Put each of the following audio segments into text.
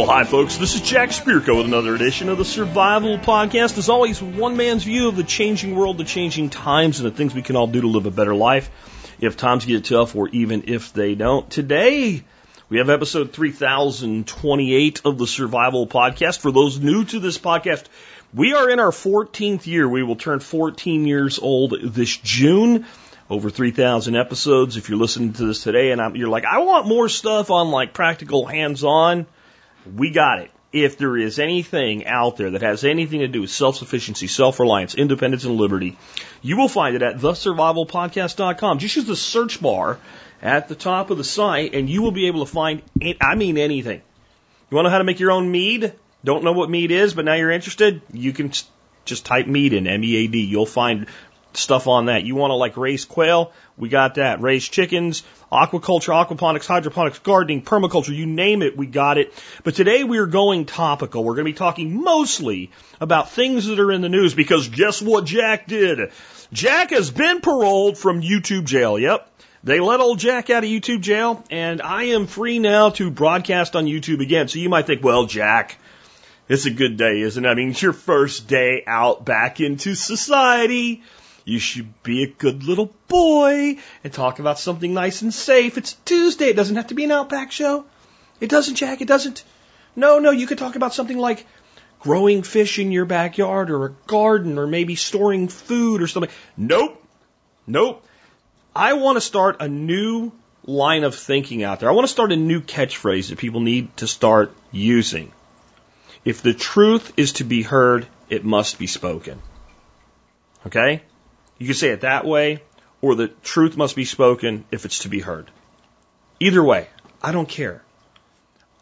Well, hi, folks. This is Jack Spirko with another edition of the Survival Podcast. As always, one man's view of the changing world, the changing times, and the things we can all do to live a better life if times get tough or even if they don't. Today, we have episode 3028 of the Survival Podcast. For those new to this podcast, we are in our 14th year. We will turn 14 years old this June. Over 3,000 episodes. If you're listening to this today and I'm, you're like, I want more stuff on like practical hands-on, we got it. If there is anything out there that has anything to do with self-sufficiency, self-reliance, independence, and liberty, you will find it at thesurvivalpodcast.com. Just use the search bar at the top of the site and you will be able to find, I mean anything. You want to know how to make your own mead? Don't know what mead is, but now you're interested? You can just type mead in, M-E-A-D. You'll find stuff on that. You want to like raise quail? We got that. Raise chickens, aquaculture, aquaponics, hydroponics, gardening, permaculture, you name it, we got it. But today we are going topical. We're going to be talking mostly about things that are in the news because guess what Jack did? Jack has been paroled from YouTube jail. Yep. They let old Jack out of YouTube jail, and I am free now to broadcast on YouTube again. So you might think, well, Jack, it's a good day, isn't it? I mean, it's your first day out back into society. You should be a good little boy and talk about something nice and safe. It's Tuesday. It doesn't have to be an Outback show. It doesn't, Jack. It doesn't. No, no, you could talk about something like growing fish in your backyard or a garden or maybe storing food or something. Nope. Nope. I want to start a new line of thinking out there. I want to start a new catchphrase that people need to start using. If the truth is to be heard, it must be spoken. Okay? You can say it that way, or the truth must be spoken if it's to be heard. Either way, I don't care.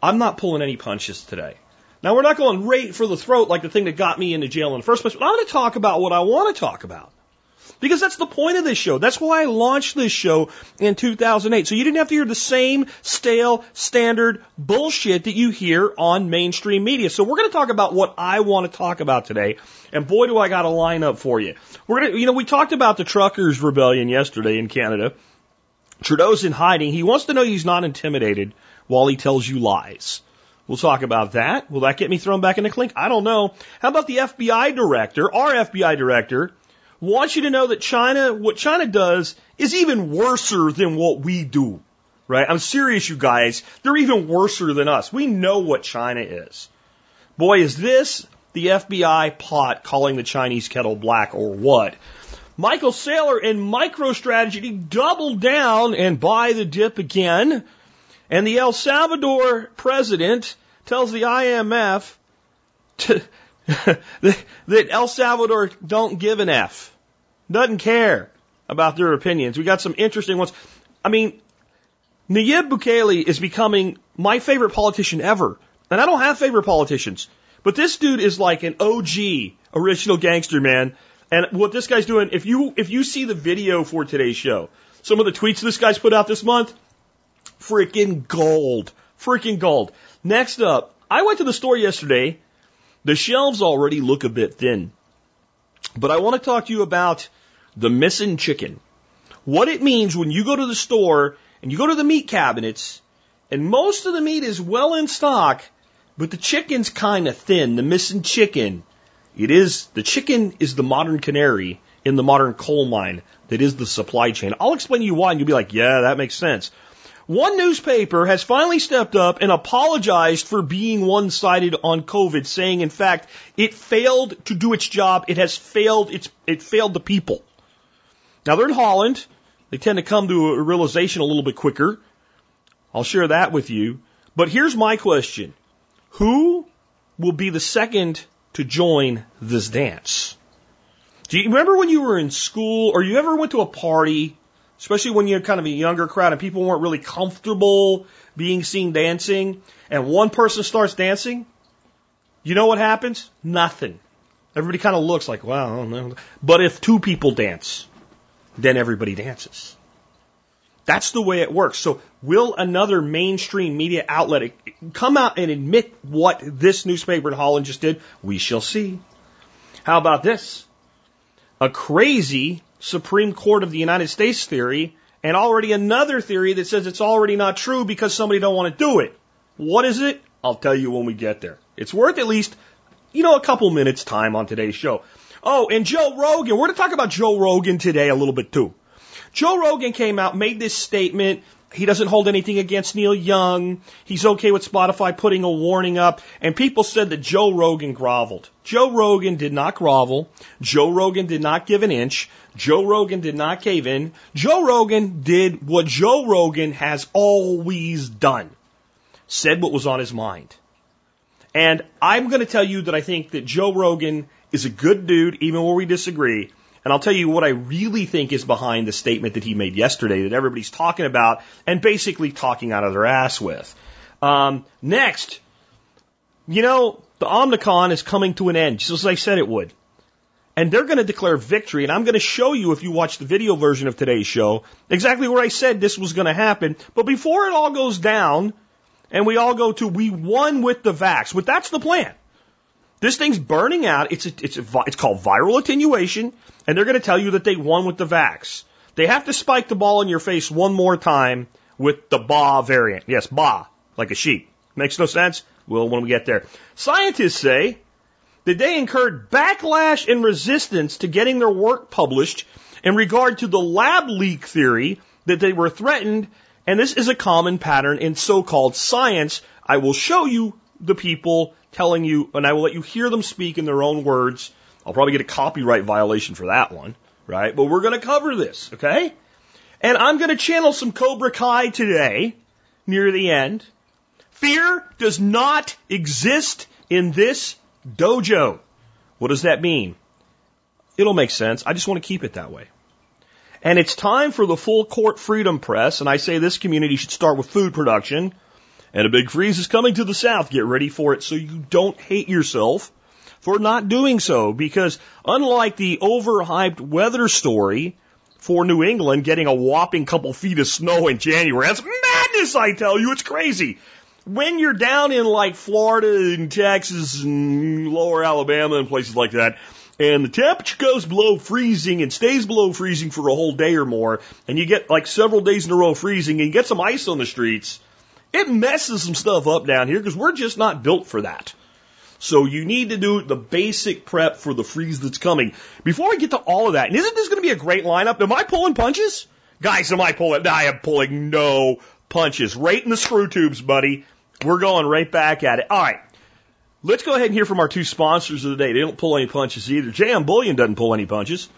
I'm not pulling any punches today. Now, we're not going right for the throat like the thing that got me into jail in the first place, but I'm going to talk about what I want to talk about. Because that's the point of this show. That's why I launched this show in 2008. So you didn't have to hear the same stale, standard bullshit that you hear on mainstream media. So we're going to talk about what I want to talk about today. And boy, do I got a lineup for you. We're going to, you know, we talked about the truckers rebellion yesterday in Canada. Trudeau's in hiding. He wants to know he's not intimidated while he tells you lies. We'll talk about that. Will that get me thrown back in the clink? I don't know. How about the FBI director, our FBI director, wants you to know that China, what China does is even worse than what we do. Right? I'm serious, you guys. They're even worse than us. We know what China is. Boy, is this the FBI pot calling the Chinese kettle black or what? Michael Saylor and MicroStrategy double down and buy the dip again. And the El Salvador president tells the IMF to, that El Salvador don't give an F. Doesn't care about their opinions. We got some interesting ones. I mean, Nayib Bukele is becoming my favorite politician ever. And I don't have favorite politicians. But this dude is like an OG original gangster man. And what this guy's doing, if you if you see the video for today's show, some of the tweets this guy's put out this month, freaking gold. Freaking gold. Next up, I went to the store yesterday. The shelves already look a bit thin. But I want to talk to you about the missing chicken. What it means when you go to the store and you go to the meat cabinets and most of the meat is well in stock, but the chicken's kind of thin, the missing chicken. It is, the chicken is the modern canary in the modern coal mine that is the supply chain. I'll explain to you why and you'll be like, yeah, that makes sense. One newspaper has finally stepped up and apologized for being one sided on COVID, saying, in fact, it failed to do its job. It has failed, it's, it failed the people. Now they're in Holland. They tend to come to a realization a little bit quicker. I'll share that with you. But here's my question. Who will be the second to join this dance? Do you remember when you were in school or you ever went to a party, especially when you're kind of a younger crowd and people weren't really comfortable being seen dancing and one person starts dancing? You know what happens? Nothing. Everybody kind of looks like, wow. But if two people dance, then everybody dances. That's the way it works. So will another mainstream media outlet come out and admit what this newspaper in Holland just did? We shall see. How about this? A crazy Supreme Court of the United States theory and already another theory that says it's already not true because somebody don't want to do it. What is it? I'll tell you when we get there. It's worth at least, you know, a couple minutes time on today's show. Oh, and Joe Rogan. We're going to talk about Joe Rogan today a little bit too. Joe Rogan came out, made this statement. He doesn't hold anything against Neil Young. He's okay with Spotify putting a warning up. And people said that Joe Rogan groveled. Joe Rogan did not grovel. Joe Rogan did not give an inch. Joe Rogan did not cave in. Joe Rogan did what Joe Rogan has always done. Said what was on his mind. And I'm going to tell you that I think that Joe Rogan is a good dude, even where we disagree. And I'll tell you what I really think is behind the statement that he made yesterday that everybody's talking about and basically talking out of their ass with. Um, next, you know, the Omnicon is coming to an end, just as I said it would. And they're going to declare victory. And I'm going to show you, if you watch the video version of today's show, exactly where I said this was going to happen. But before it all goes down, and we all go to, we won with the vax. But that's the plan. This thing's burning out. It's a, it's a, it's called viral attenuation, and they're going to tell you that they won with the vax. They have to spike the ball in your face one more time with the ba variant. Yes, ba, like a sheep. Makes no sense. Well, when we get there, scientists say that they incurred backlash and resistance to getting their work published in regard to the lab leak theory that they were threatened. And this is a common pattern in so-called science. I will show you the people telling you, and I will let you hear them speak in their own words. I'll probably get a copyright violation for that one, right? But we're going to cover this, okay? And I'm going to channel some Cobra Kai today near the end. Fear does not exist in this dojo. What does that mean? It'll make sense. I just want to keep it that way. And it's time for the full court freedom press. And I say this community should start with food production and a big freeze is coming to the south. Get ready for it so you don't hate yourself for not doing so. Because unlike the overhyped weather story for New England getting a whopping couple feet of snow in January, that's madness, I tell you. It's crazy. When you're down in like Florida and Texas and lower Alabama and places like that, and the temperature goes below freezing and stays below freezing for a whole day or more, and you get like several days in a row freezing and you get some ice on the streets, it messes some stuff up down here because we're just not built for that. So you need to do the basic prep for the freeze that's coming. Before I get to all of that, and isn't this going to be a great lineup? Am I pulling punches? Guys, am I pulling? I am pulling no punches. Right in the screw tubes, buddy. We're going right back at it. All right. Let's go ahead and hear from our two sponsors of the day. They don't pull any punches either. JM Bullion doesn't pull any punches.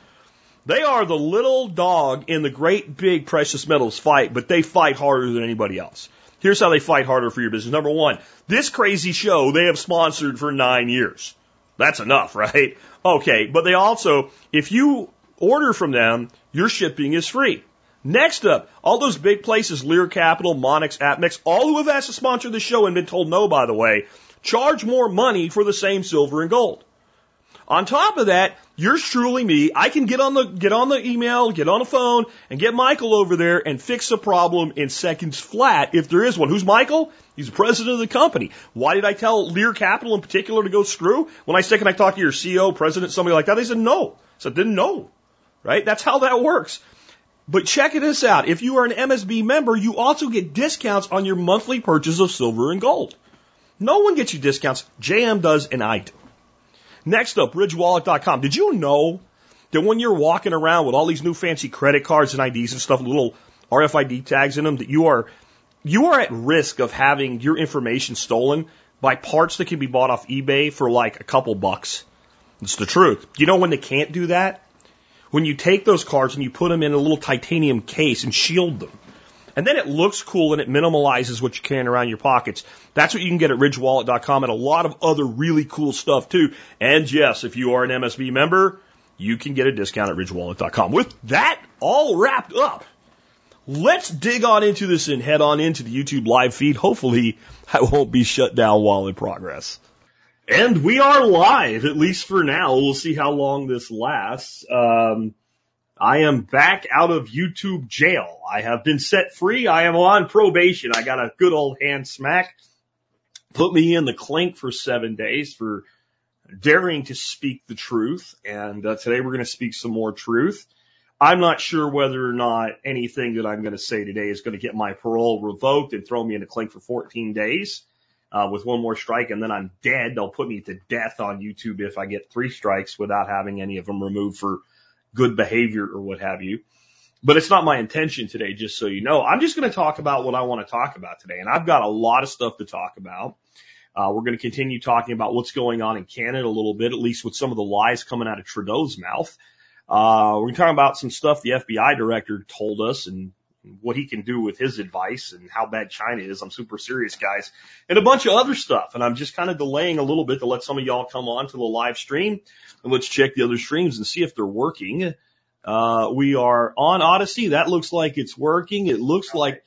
They are the little dog in the great big precious metals fight, but they fight harder than anybody else. Here's how they fight harder for your business. Number one, this crazy show they have sponsored for nine years. That's enough, right? Okay, but they also, if you order from them, your shipping is free. Next up, all those big places, Lear Capital, Monex, APMEX, all who have asked to sponsor the show and been told no, by the way, charge more money for the same silver and gold. On top of that, yours truly me, I can get on the get on the email, get on the phone, and get Michael over there and fix a problem in seconds flat if there is one. Who's Michael? He's the president of the company. Why did I tell Lear Capital in particular to go screw? When I can I talk to your CEO, president, somebody like that? They said no. So didn't know. Right? That's how that works. But check this out. If you are an MSB member, you also get discounts on your monthly purchase of silver and gold. No one gets you discounts. JM does and I do. Next up, ridgewallet.com. Did you know that when you're walking around with all these new fancy credit cards and IDs and stuff, little RFID tags in them, that you are you are at risk of having your information stolen by parts that can be bought off eBay for like a couple bucks. It's the truth. You know when they can't do that? When you take those cards and you put them in a little titanium case and shield them. And then it looks cool and it minimalizes what you can around your pockets. That's what you can get at ridgewallet.com and a lot of other really cool stuff too. And yes, if you are an MSB member, you can get a discount at ridgewallet.com. With that all wrapped up, let's dig on into this and head on into the YouTube live feed. Hopefully I won't be shut down while in progress. And we are live, at least for now. We'll see how long this lasts. Um, I am back out of YouTube jail. I have been set free. I am on probation. I got a good old hand smack. Put me in the clink for seven days for daring to speak the truth. And uh, today we're going to speak some more truth. I'm not sure whether or not anything that I'm going to say today is going to get my parole revoked and throw me in a clink for 14 days uh, with one more strike, and then I'm dead. They'll put me to death on YouTube if I get three strikes without having any of them removed for good behavior or what have you. But it's not my intention today, just so you know. I'm just going to talk about what I want to talk about today, and I've got a lot of stuff to talk about. Uh, we're going to continue talking about what's going on in Canada a little bit, at least with some of the lies coming out of Trudeau's mouth. Uh, we're going to talk about some stuff the FBI director told us and what he can do with his advice and how bad China is. I'm super serious, guys, and a bunch of other stuff. And I'm just kind of delaying a little bit to let some of y'all come on to the live stream and let's check the other streams and see if they're working. Uh, we are on Odysee. That looks like it's working. It looks like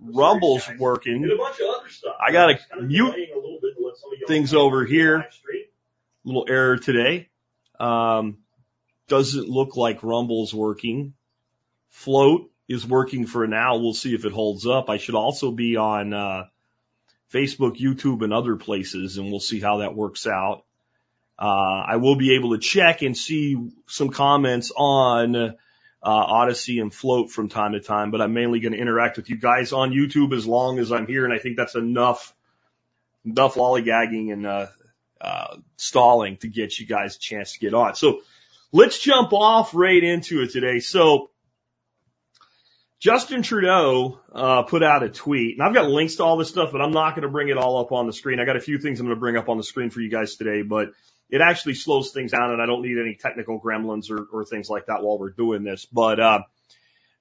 Rumble's working. And a bunch of other stuff. I gotta mute delaying a little bit to let some of y'all things over here. little error today. Um, doesn't look like Rumble's working. Flote is working for now. We'll see if it holds up. I should also be on uh, Facebook, YouTube, and other places, and we'll see how that works out. Uh, I will be able to check and see some comments on uh, Odysee and Flote from time to time, but I'm mainly going to interact with you guys on YouTube as long as I'm here, and I think that's enough, enough lollygagging and uh, uh, stalling to get you guys a chance to get on. So let's jump off right into it today. So Justin Trudeau uh, put out a tweet, and I've got links to all this stuff, but I'm not going to bring it all up on the screen. I got a few things I'm going to bring up on the screen for you guys today, but it actually slows things down, and I don't need any technical gremlins or, or things like that while we're doing this. But uh,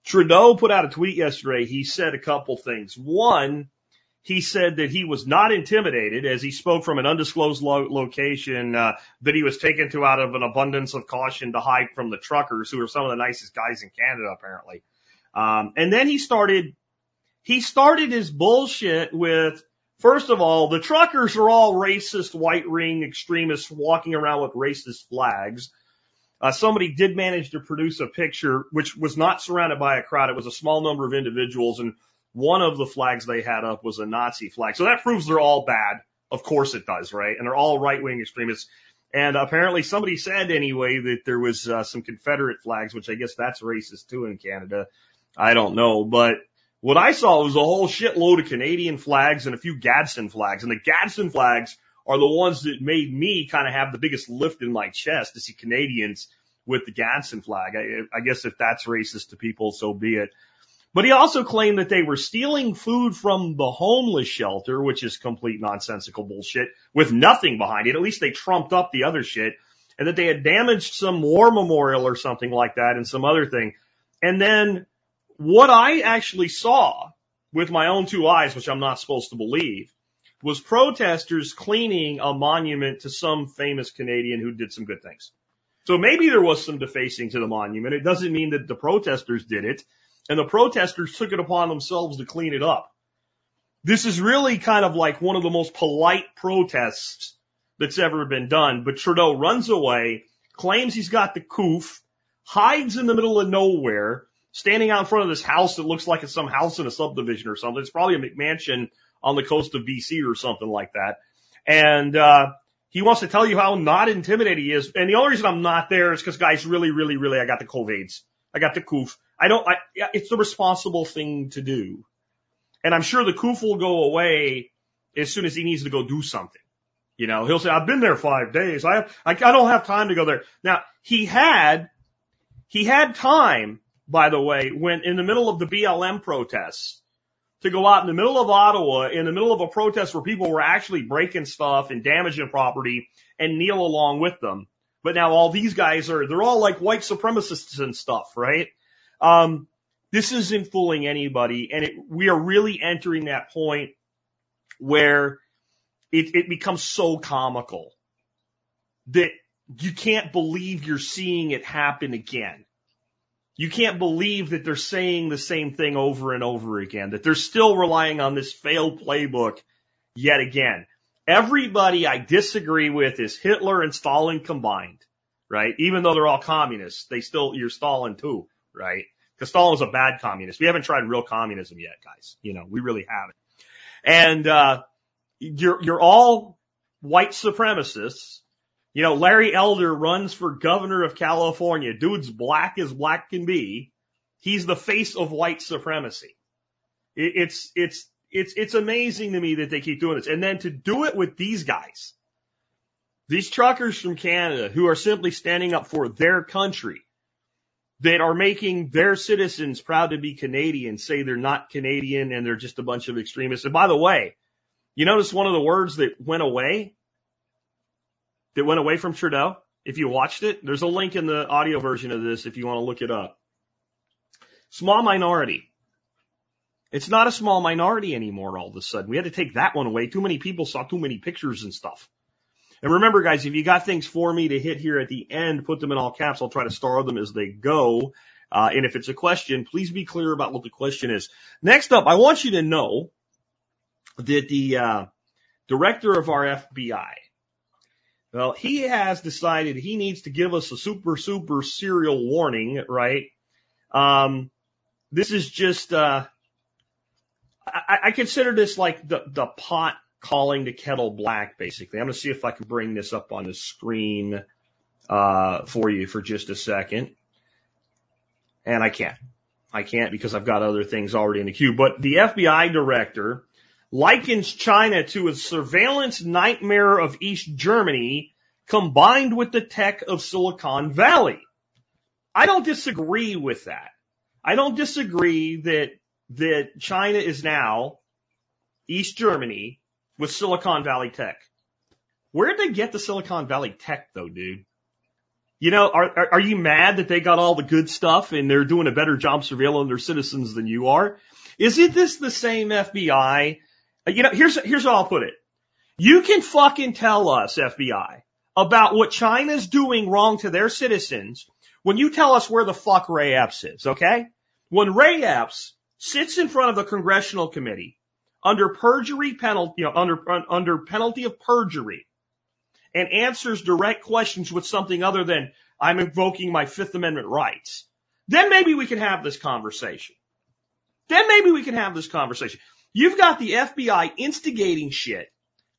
Trudeau put out a tweet yesterday. He said a couple things. One, he said that he was not intimidated as he spoke from an undisclosed lo- location uh, that he was taken to out of an abundance of caution to hide from the truckers, who are some of the nicest guys in Canada, apparently. Um, and then he started, he started his bullshit with, first of all, the truckers are all racist white ring extremists walking around with racist flags. Uh, somebody did manage to produce a picture which was not surrounded by a crowd. It was a small number of individuals and one of the flags they had up was a Nazi flag. So that proves they're all bad. Of course it does, right? And they're all right wing extremists. And apparently somebody said anyway that there was uh, some Confederate flags, which I guess that's racist too in Canada. I don't know, but what I saw was a whole shitload of Canadian flags and a few Gadsden flags. And the Gadsden flags are the ones that made me kind of have the biggest lift in my chest to see Canadians with the Gadsden flag. I, I guess if that's racist to people, so be it. But he also claimed that they were stealing food from the homeless shelter, which is complete nonsensical bullshit with nothing behind it. At least they trumped up the other shit and that they had damaged some war memorial or something like that and some other thing. And then what I actually saw with my own two eyes, which I'm not supposed to believe, was protesters cleaning a monument to some famous Canadian who did some good things. So maybe there was some defacing to the monument. It doesn't mean that the protesters did it and the protesters took it upon themselves to clean it up. This is really kind of like one of the most polite protests that's ever been done, but Trudeau runs away, claims he's got the coof, hides in the middle of nowhere, standing out in front of this house that looks like it's some house in a subdivision or something. It's probably a McMansion on the coast of BC or something like that. And, uh, he wants to tell you how not intimidating he is. And the only reason I'm not there is because guys, really, really, really, I got the COVIDs. I got the coof. I don't, I, it's the responsible thing to do. And I'm sure the coof will go away as soon as he needs to go do something. You know, he'll say, I've been there five days. I, have, I, I don't have time to go there. Now, he had, he had time, by the way, when in the middle of the BLM protests to go out in the middle of Ottawa in the middle of a protest where people were actually breaking stuff and damaging property and kneel along with them. But now all these guys are, they're all like white supremacists and stuff, right? Um, this isn't fooling anybody. And it, we are really entering that point where it, it becomes so comical that you can't believe you're seeing it happen again. You can't believe that they're saying the same thing over and over again, that they're still relying on this failed playbook yet again. Everybody I disagree with is Hitler and Stalin combined, right? Even though they're all communists, they still, you're Stalin too, right? Because Stalin was a bad communist. We haven't tried real communism yet, guys. You know, we really haven't. And, uh, you're, you're all white supremacists You know, Larry Elder runs for governor of California. Dude's black as black can be. He's the face of white supremacy. It's, it's, it's, it's amazing to me that they keep doing this. And then to do it with these guys, these truckers from Canada who are simply standing up for their country, that are making their citizens proud to be Canadian, say they're not Canadian and they're just a bunch of extremists. And by the way, you notice one of the words that went away? That went away from Trudeau? If you watched it, there's a link in the audio version of this if you want to look it up. Small minority. It's not a small minority anymore all of a sudden. We had to take that one away. Too many people saw too many pictures and stuff. And remember, guys, if you got things for me to hit here at the end, put them in all caps. I'll try to star them as they go. Uh, and if it's a question, please be clear about what the question is. Next up, I want you to know that the uh, director of our FBI, well, he has decided he needs to give us a super, super serial warning, right? Um, this is just, uh, I, I consider this like the, the pot calling the kettle black, basically. I'm going to see if I can bring this up on the screen uh, for you for just a second. And I can't. I can't because I've got other things already in the queue. But the FBI director likens China to a surveillance nightmare of East Germany combined with the tech of Silicon Valley. I don't disagree with that. I don't disagree that that China is now East Germany with Silicon Valley tech. Where did they get the Silicon Valley tech though, dude? You know, are, are, are you mad that they got all the good stuff and they're doing a better job surveilling their citizens than you are? Is it this the same FBI? Uh, you know, here's, here's how I'll put it. You can fucking tell us, FBI, about what China's doing wrong to their citizens when you tell us where the fuck Ray Epps is, okay? When Ray Epps sits in front of a congressional committee under perjury penalty, you know, under, under penalty of perjury and answers direct questions with something other than I'm invoking my Fifth Amendment rights, then maybe we can have this conversation. Then maybe we can have this conversation. You've got the FBI instigating shit,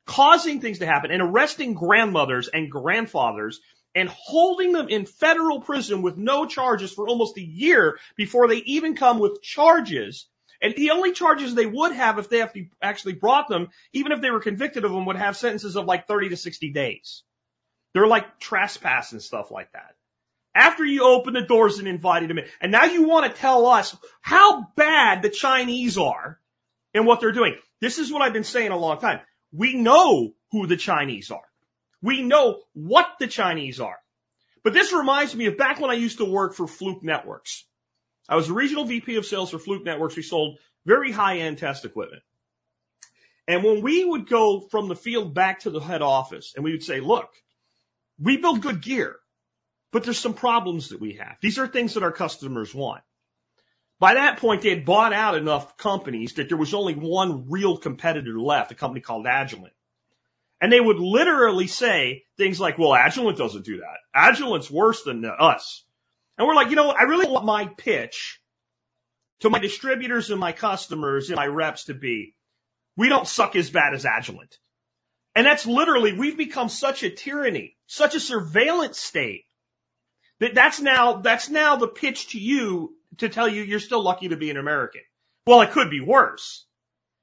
causing things to happen and arresting grandmothers and grandfathers and holding them in federal prison with no charges for almost a year before they even come with charges and the only charges they would have if they actually brought them, even if they were convicted of them, would have sentences of like 30 to 60 days. They're like trespass and stuff like that. After you open the doors and invited them in. And now you want to tell us how bad the Chinese are and what they're doing. This is what I've been saying a long time. We know who the Chinese are. We know what the Chinese are. But this reminds me of back when I used to work for Fluke Networks. I was a regional VP of sales for Fluke Networks. We sold very high end test equipment. And when we would go from the field back to the head office and we would say, look, we build good gear, but there's some problems that we have. These are things that our customers want. By that point, they had bought out enough companies that there was only one real competitor left, a company called Agilent. And they would literally say things like, well, Agilent doesn't do that. Agilent's worse than us. And we're like, you know, I really want my pitch to my distributors and my customers and my reps to be, we don't suck as bad as Agilent. And that's literally, we've become such a tyranny, such a surveillance state that that's now, that's now the pitch to you to tell you you're still lucky to be an American. Well, it could be worse.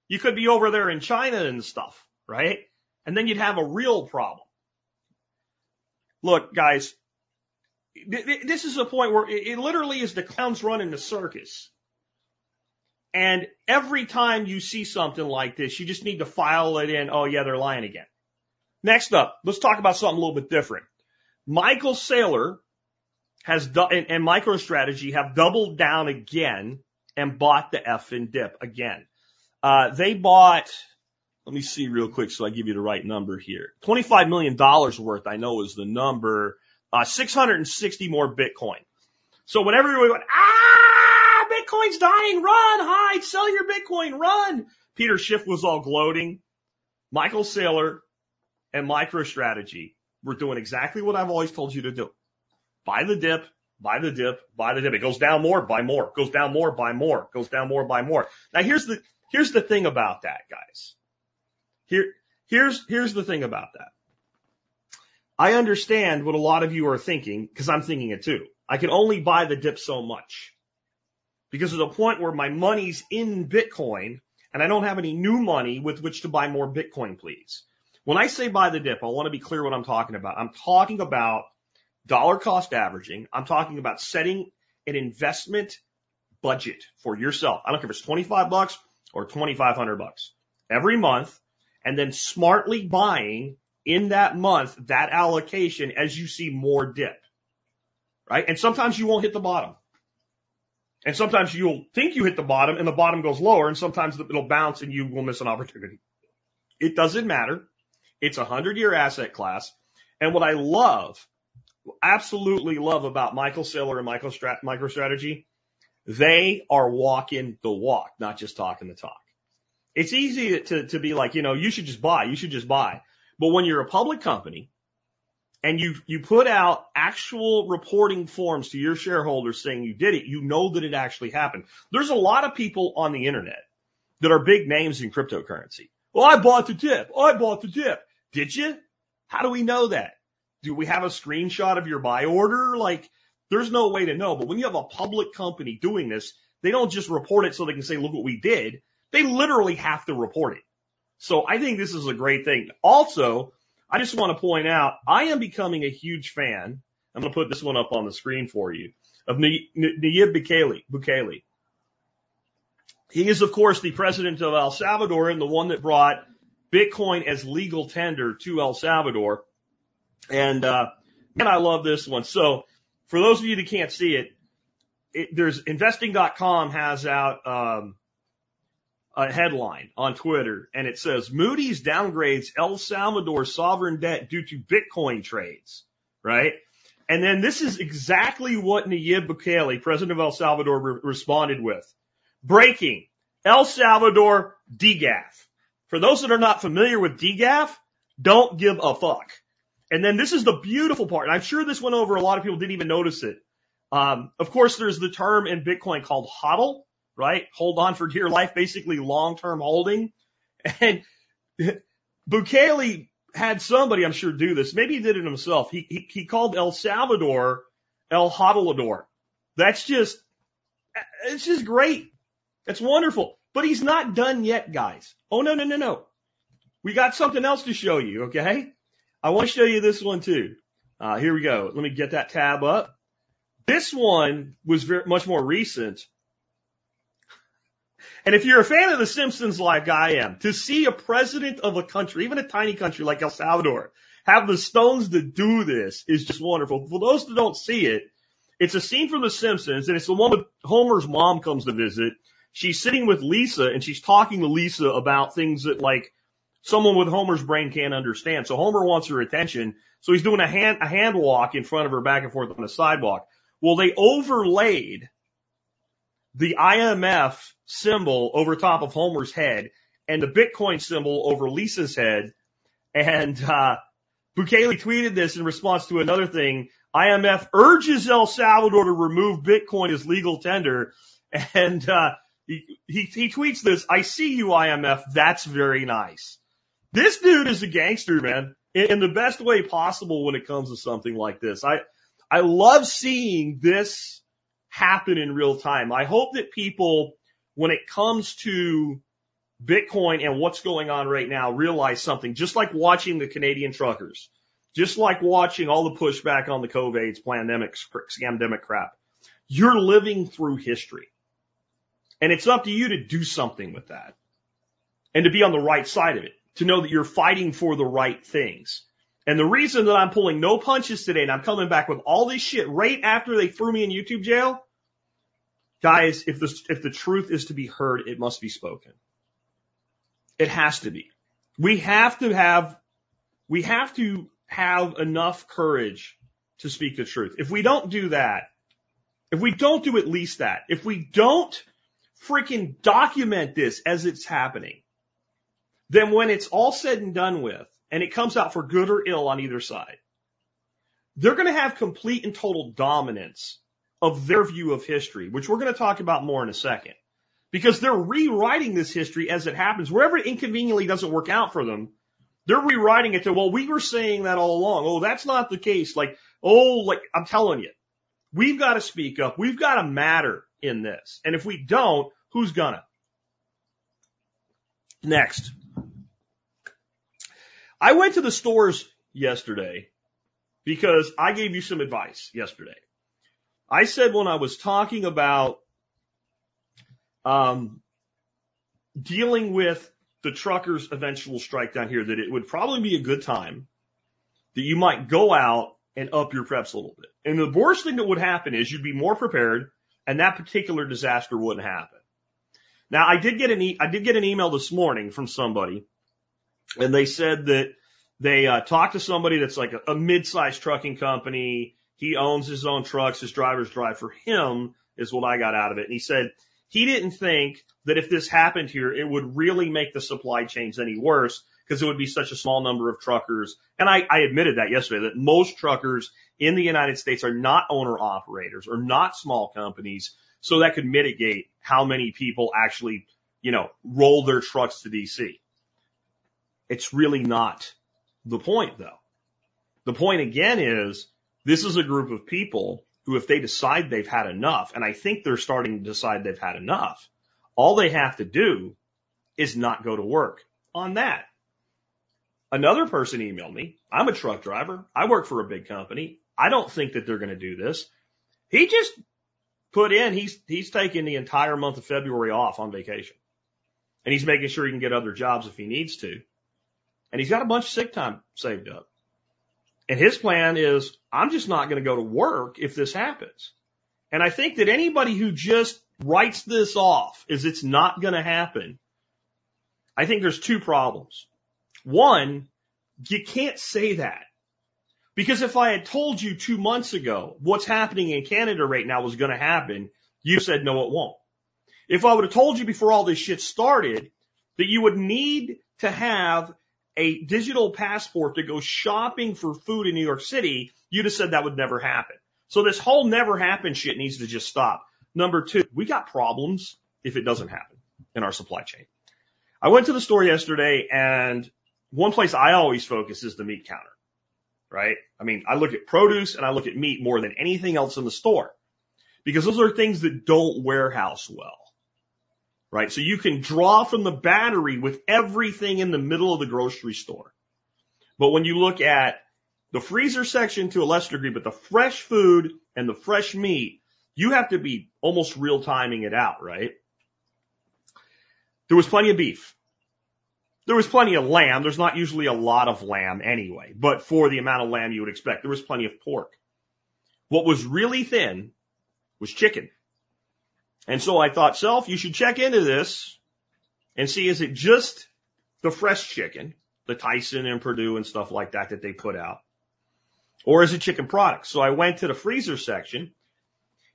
You could be over there in China and stuff, right? And then you'd have a real problem. Look, guys, this is a point where it literally is the clowns running the circus. And every time you see something like this, you just need to file it in. Oh yeah, they're lying again. Next up, let's talk about something a little bit different. Michael Saylor has and, and MicroStrategy have doubled down again and bought the F and dip again. Uh, they bought, let me see real quick so I give you the right number here. $25 million worth, I know is the number uh, 660 more Bitcoin. So whenever we went, ah, Bitcoin's dying, run, hide, sell your Bitcoin, run. Peter Schiff was all gloating. Michael Saylor and MicroStrategy were doing exactly what I've always told you to do. Buy the dip, buy the dip, buy the dip. It goes down more, buy more. Goes down more, buy more. Goes down more, buy more. Now here's the, here's the thing about that, guys. Here, here's, here's the thing about that. I understand what a lot of you are thinking because I'm thinking it too. I can only buy the dip so much because there's a point where my money's in Bitcoin and I don't have any new money with which to buy more Bitcoin, please. When I say buy the dip, I want to be clear what I'm talking about. I'm talking about dollar cost averaging. I'm talking about setting an investment budget for yourself. I don't care if it's 25 bucks or 2500 bucks every month and then smartly buying in that month that allocation as you see more dip. Right? And sometimes you won't hit the bottom. And sometimes you'll think you hit the bottom and the bottom goes lower and sometimes it'll bounce and you will miss an opportunity. It doesn't matter. It's a hundred year asset class. And what I love, absolutely love about Michael Saylor and MicroStrategy, they are walking the walk, not just talking the talk. It's easy to, to be like, you know, you should just buy, you should just buy. But when you're a public company and you, you put out actual reporting forms to your shareholders saying you did it, you know that it actually happened. There's a lot of people on the internet that are big names in cryptocurrency. Well, I bought the dip. I bought the dip. Did you? How do we know that? Do we have a screenshot of your buy order? Like, there's no way to know. But when you have a public company doing this, they don't just report it so they can say, look what we did. They literally have to report it. So I think this is a great thing. Also, I just want to point out, I am becoming a huge fan. I'm going to put this one up on the screen for you of Nayib Bukele. Bukele. He is, of course, the president of El Salvador and the one that brought Bitcoin as legal tender to El Salvador. And, uh, I love this one. So for those of you that can't see it, it there's investing.com has out, um, a headline on Twitter and it says Moody's downgrades El Salvador sovereign debt due to Bitcoin trades, right? And then this is exactly what Nayib Bukele, president of El Salvador, re- responded with. Breaking. El Salvador DGAF. For those that are not familiar with DGAF, don't give a fuck. And then this is the beautiful part. And I'm sure this went over a lot of people didn't even notice it. Um, of course, there's the term in Bitcoin called HODL, right? Hold on for dear life, basically long-term holding. And Bukele had somebody, I'm sure, do this. Maybe he did it himself. He, he, he called El Salvador El Hodlador. That's just, it's just great. That's wonderful. But he's not done yet, guys. Oh, no, no, no, no. We got something else to show you, okay? I want to show you this one too. Uh, here we go. Let me get that tab up. This one was very, much more recent. And if you're a fan of The Simpsons like I am, to see a president of a country, even a tiny country like El Salvador, have the stones to do this is just wonderful. For those that don't see it, it's a scene from The Simpsons and it's the one with Homer's mom comes to visit. She's sitting with Lisa and she's talking to Lisa about things that like someone with Homer's brain can't understand. So Homer wants her attention. So he's doing a hand, a hand walk in front of her back and forth on the sidewalk. Well, they overlaid the IMF symbol over top of Homer's head and the Bitcoin symbol over Lisa's head. And, uh, Bukele tweeted this in response to another thing. IMF urges El Salvador to remove Bitcoin as legal tender. And, uh, he, he, he tweets this. I see you, IMF. That's very nice. This dude is a gangster, man, in, the best way possible when it comes to something like this. I, I love seeing this happen in real time. I hope that people, when it comes to Bitcoin and what's going on right now, realize something, just like watching the Canadian truckers, just like watching all the pushback on the COVID pandemic, scamdemic crap. You're living through history. And it's up to you to do something with that and to be on the right side of it to know that you're fighting for the right things. And the reason that I'm pulling no punches today and I'm coming back with all this shit right after they threw me in YouTube jail, guys, if the, if the truth is to be heard, it must be spoken. It has to be. We have to have, we have to have enough courage to speak the truth. If we don't do that, if we don't do at least that, if we don't freaking document this as it's happening, then when it's all said and done with, and it comes out for good or ill on either side, they're going to have complete and total dominance of their view of history, which we're going to talk about more in a second. Because they're rewriting this history as it happens. Wherever it inconveniently doesn't work out for them, They're rewriting it to, well, we were saying that all along. Oh, that's not the case. Like, oh, like I'm telling you, we've got to speak up. We've got to matter in this. And if we don't, who's gonna? Next. I went to the stores yesterday because I gave you some advice yesterday. I said when I was talking about um, dealing with the truckers' eventual strike down here that it would probably be a good time that you might go out and up your preps a little bit. And the worst thing that would happen is you'd be more prepared and that particular disaster wouldn't happen. Now I did get an e- I did get an email this morning from somebody and they said that they uh, talked to somebody that's like a, a mid-sized trucking company. He owns his own trucks. His drivers drive for him is what I got out of it. And he said he didn't think that if this happened here, it would really make the supply chains any worse because it would be such a small number of truckers. And I, I admitted that yesterday that most truckers in the United States are not owner operators or not small companies. So that could mitigate how many people actually, you know, roll their trucks to DC. It's really not the point though. The point again is this is a group of people who, if they decide they've had enough, and I think they're starting to decide they've had enough, all they have to do is not go to work on that. Another person emailed me. I'm a truck driver. I work for a big company. I don't think that they're going to do this. He just put in, he's, he's taking the entire month of February off on vacation. And he's making sure he can get other jobs if he needs to. And he's got a bunch of sick time saved up. And his plan is, I'm just not going to go to work if this happens. And I think that anybody who just writes this off as it's not going to happen, I think there's two problems. One, you can't say that. Because if I had told you two months ago what's happening in Canada right now was going to happen, you said no, it won't. If I would have told you before all this shit started that you would need to have a digital passport to go shopping for food in New York City, you'd have said that would never happen. So this whole never happen shit needs to just stop. Number two, we got problems if it doesn't happen in our supply chain. I went to the store yesterday and one place I always focus is the meat counter, right? I mean, I look at produce and I look at meat more than anything else in the store because those are things that don't warehouse well, right? So you can draw from the battery with everything in the middle of the grocery store. But when you look at the freezer section to a lesser degree, but the fresh food and the fresh meat, you have to be almost real timing it out, right? There was plenty of beef. There was plenty of lamb. There's not usually a lot of lamb anyway, but for the amount of lamb you would expect, there was plenty of pork. What was really thin was chicken. And so I thought, self, you should check into this and see is it just the fresh chicken, the Tyson and Perdue and stuff like that that they put out, or is it chicken products? So I went to the freezer section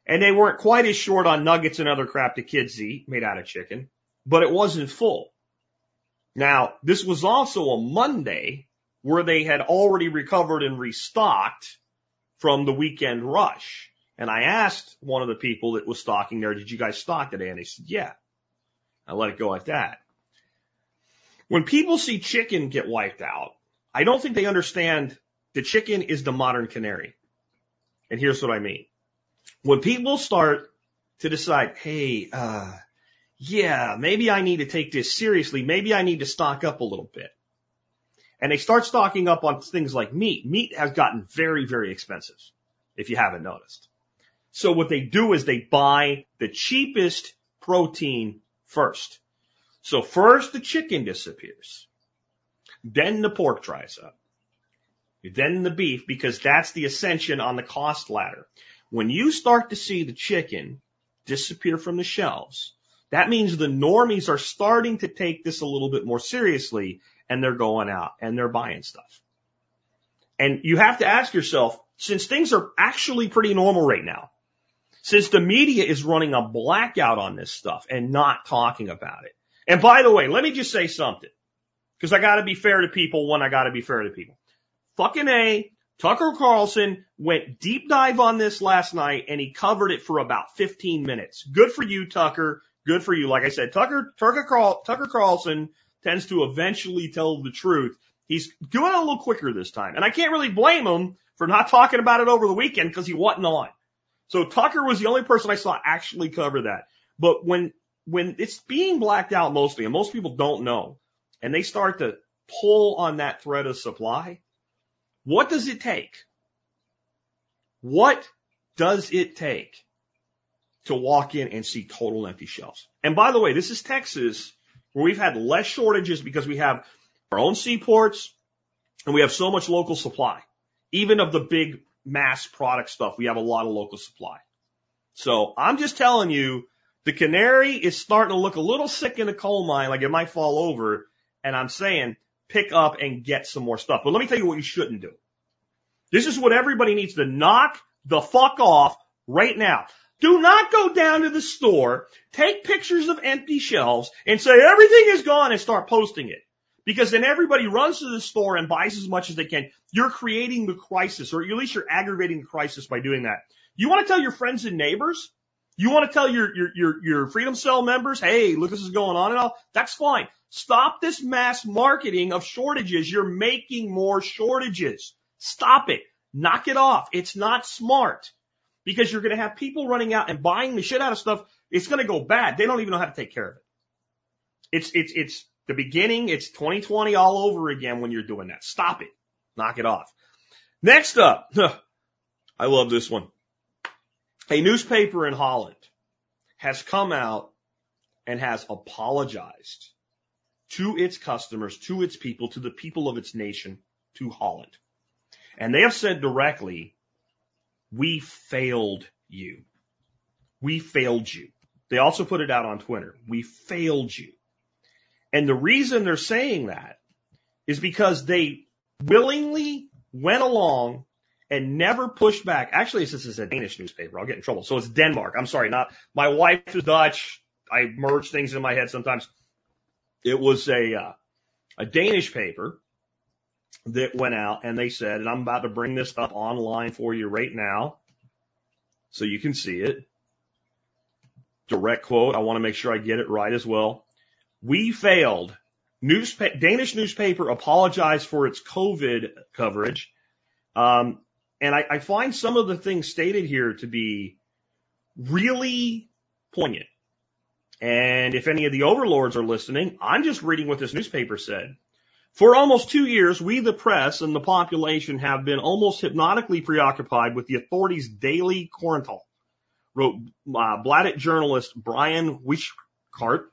and they weren't quite as short on nuggets and other crap the kids eat made out of chicken, but it wasn't full. Now, this was also a Monday where they had already recovered and restocked from the weekend rush. And I asked one of the people that was stocking there, did you guys stock today? And they said, yeah. I let it go at that. When people see chicken get wiped out, I don't think they understand the chicken is the modern canary. And here's what I mean. When people start to decide, hey, uh, yeah, maybe I need to take this seriously. Maybe I need to stock up a little bit. And they start stocking up on things like meat. Meat has gotten very, very expensive, if you haven't noticed. So what they do is they buy the cheapest protein first. So first the chicken disappears. Then the pork dries up. Then the beef, because that's the ascension on the cost ladder. When you start to see the chicken disappear from the shelves, that means the normies are starting to take this a little bit more seriously and they're going out and they're buying stuff. And you have to ask yourself, since things are actually pretty normal right now, since the media is running a blackout on this stuff and not talking about it. And by the way, let me just say something because I got to be fair to people when I got to be fair to people. Fucking A, Tucker Carlson went deep dive on this last night and he covered it for about 15 minutes. Good for you, Tucker. Good for you. Like I said, Tucker, Tucker, Carl, Tucker Carlson tends to eventually tell the truth. He's doing it a little quicker this time. And I can't really blame him for not talking about it over the weekend because he wasn't on. So Tucker was the only person I saw actually cover that. But when, when it's being blacked out mostly and most people don't know and they start to pull on that thread of supply, what does it take? What does it take to walk in and see total empty shelves? And by the way, this is Texas where we've had less shortages because we have our own seaports and we have so much local supply. Even of the big mass product stuff, we have a lot of local supply. So I'm just telling you, the canary is starting to look a little sick in the coal mine, like it might fall over. And I'm saying pick up and get some more stuff. But let me tell you what you shouldn't do. This is what everybody needs to knock the fuck off right now. Do not go down to the store, take pictures of empty shelves and say everything is gone and start posting it. Because then everybody runs to the store and buys as much as they can. You're creating the crisis, or at least you're aggravating the crisis by doing that. You want to tell your friends and neighbors? You want to tell your, your, your, your Freedom Cell members, hey, look, this is going on and all? That's fine. Stop this mass marketing of shortages. You're making more shortages. Stop it. Knock it off. It's not smart because you're going to have people running out and buying the shit out of stuff. It's going to go bad. They don't even know how to take care of it. It's, it's, it's the beginning. It's 2020 all over again when you're doing that. Stop it. Knock it off. Next up. I love this one. A newspaper in Holland has come out and has apologized to its customers, to its people, to the people of its nation, to Holland. And they have said directly, we failed you. We failed you. They also put it out on Twitter. We failed you. And the reason they're saying that is because they willingly went along and never pushed back. Actually, this is a Danish newspaper. I'll get in trouble. So it's Denmark. I'm sorry, not my wife is Dutch. I merge things in my head sometimes. It was a uh, a Danish paper that went out and they said, and I'm about to bring this up online for you right now so you can see it. Direct quote. I want to make sure I get it right as well. We failed. Newspa- Danish newspaper apologized for its COVID coverage. Um, and I, I find some of the things stated here to be really poignant. And if any of the overlords are listening, I'm just reading what this newspaper said. For almost two years, we, the press and the population, have been almost hypnotically preoccupied with the authorities' daily quarantine, wrote uh, Bladet journalist Brian Weichardt.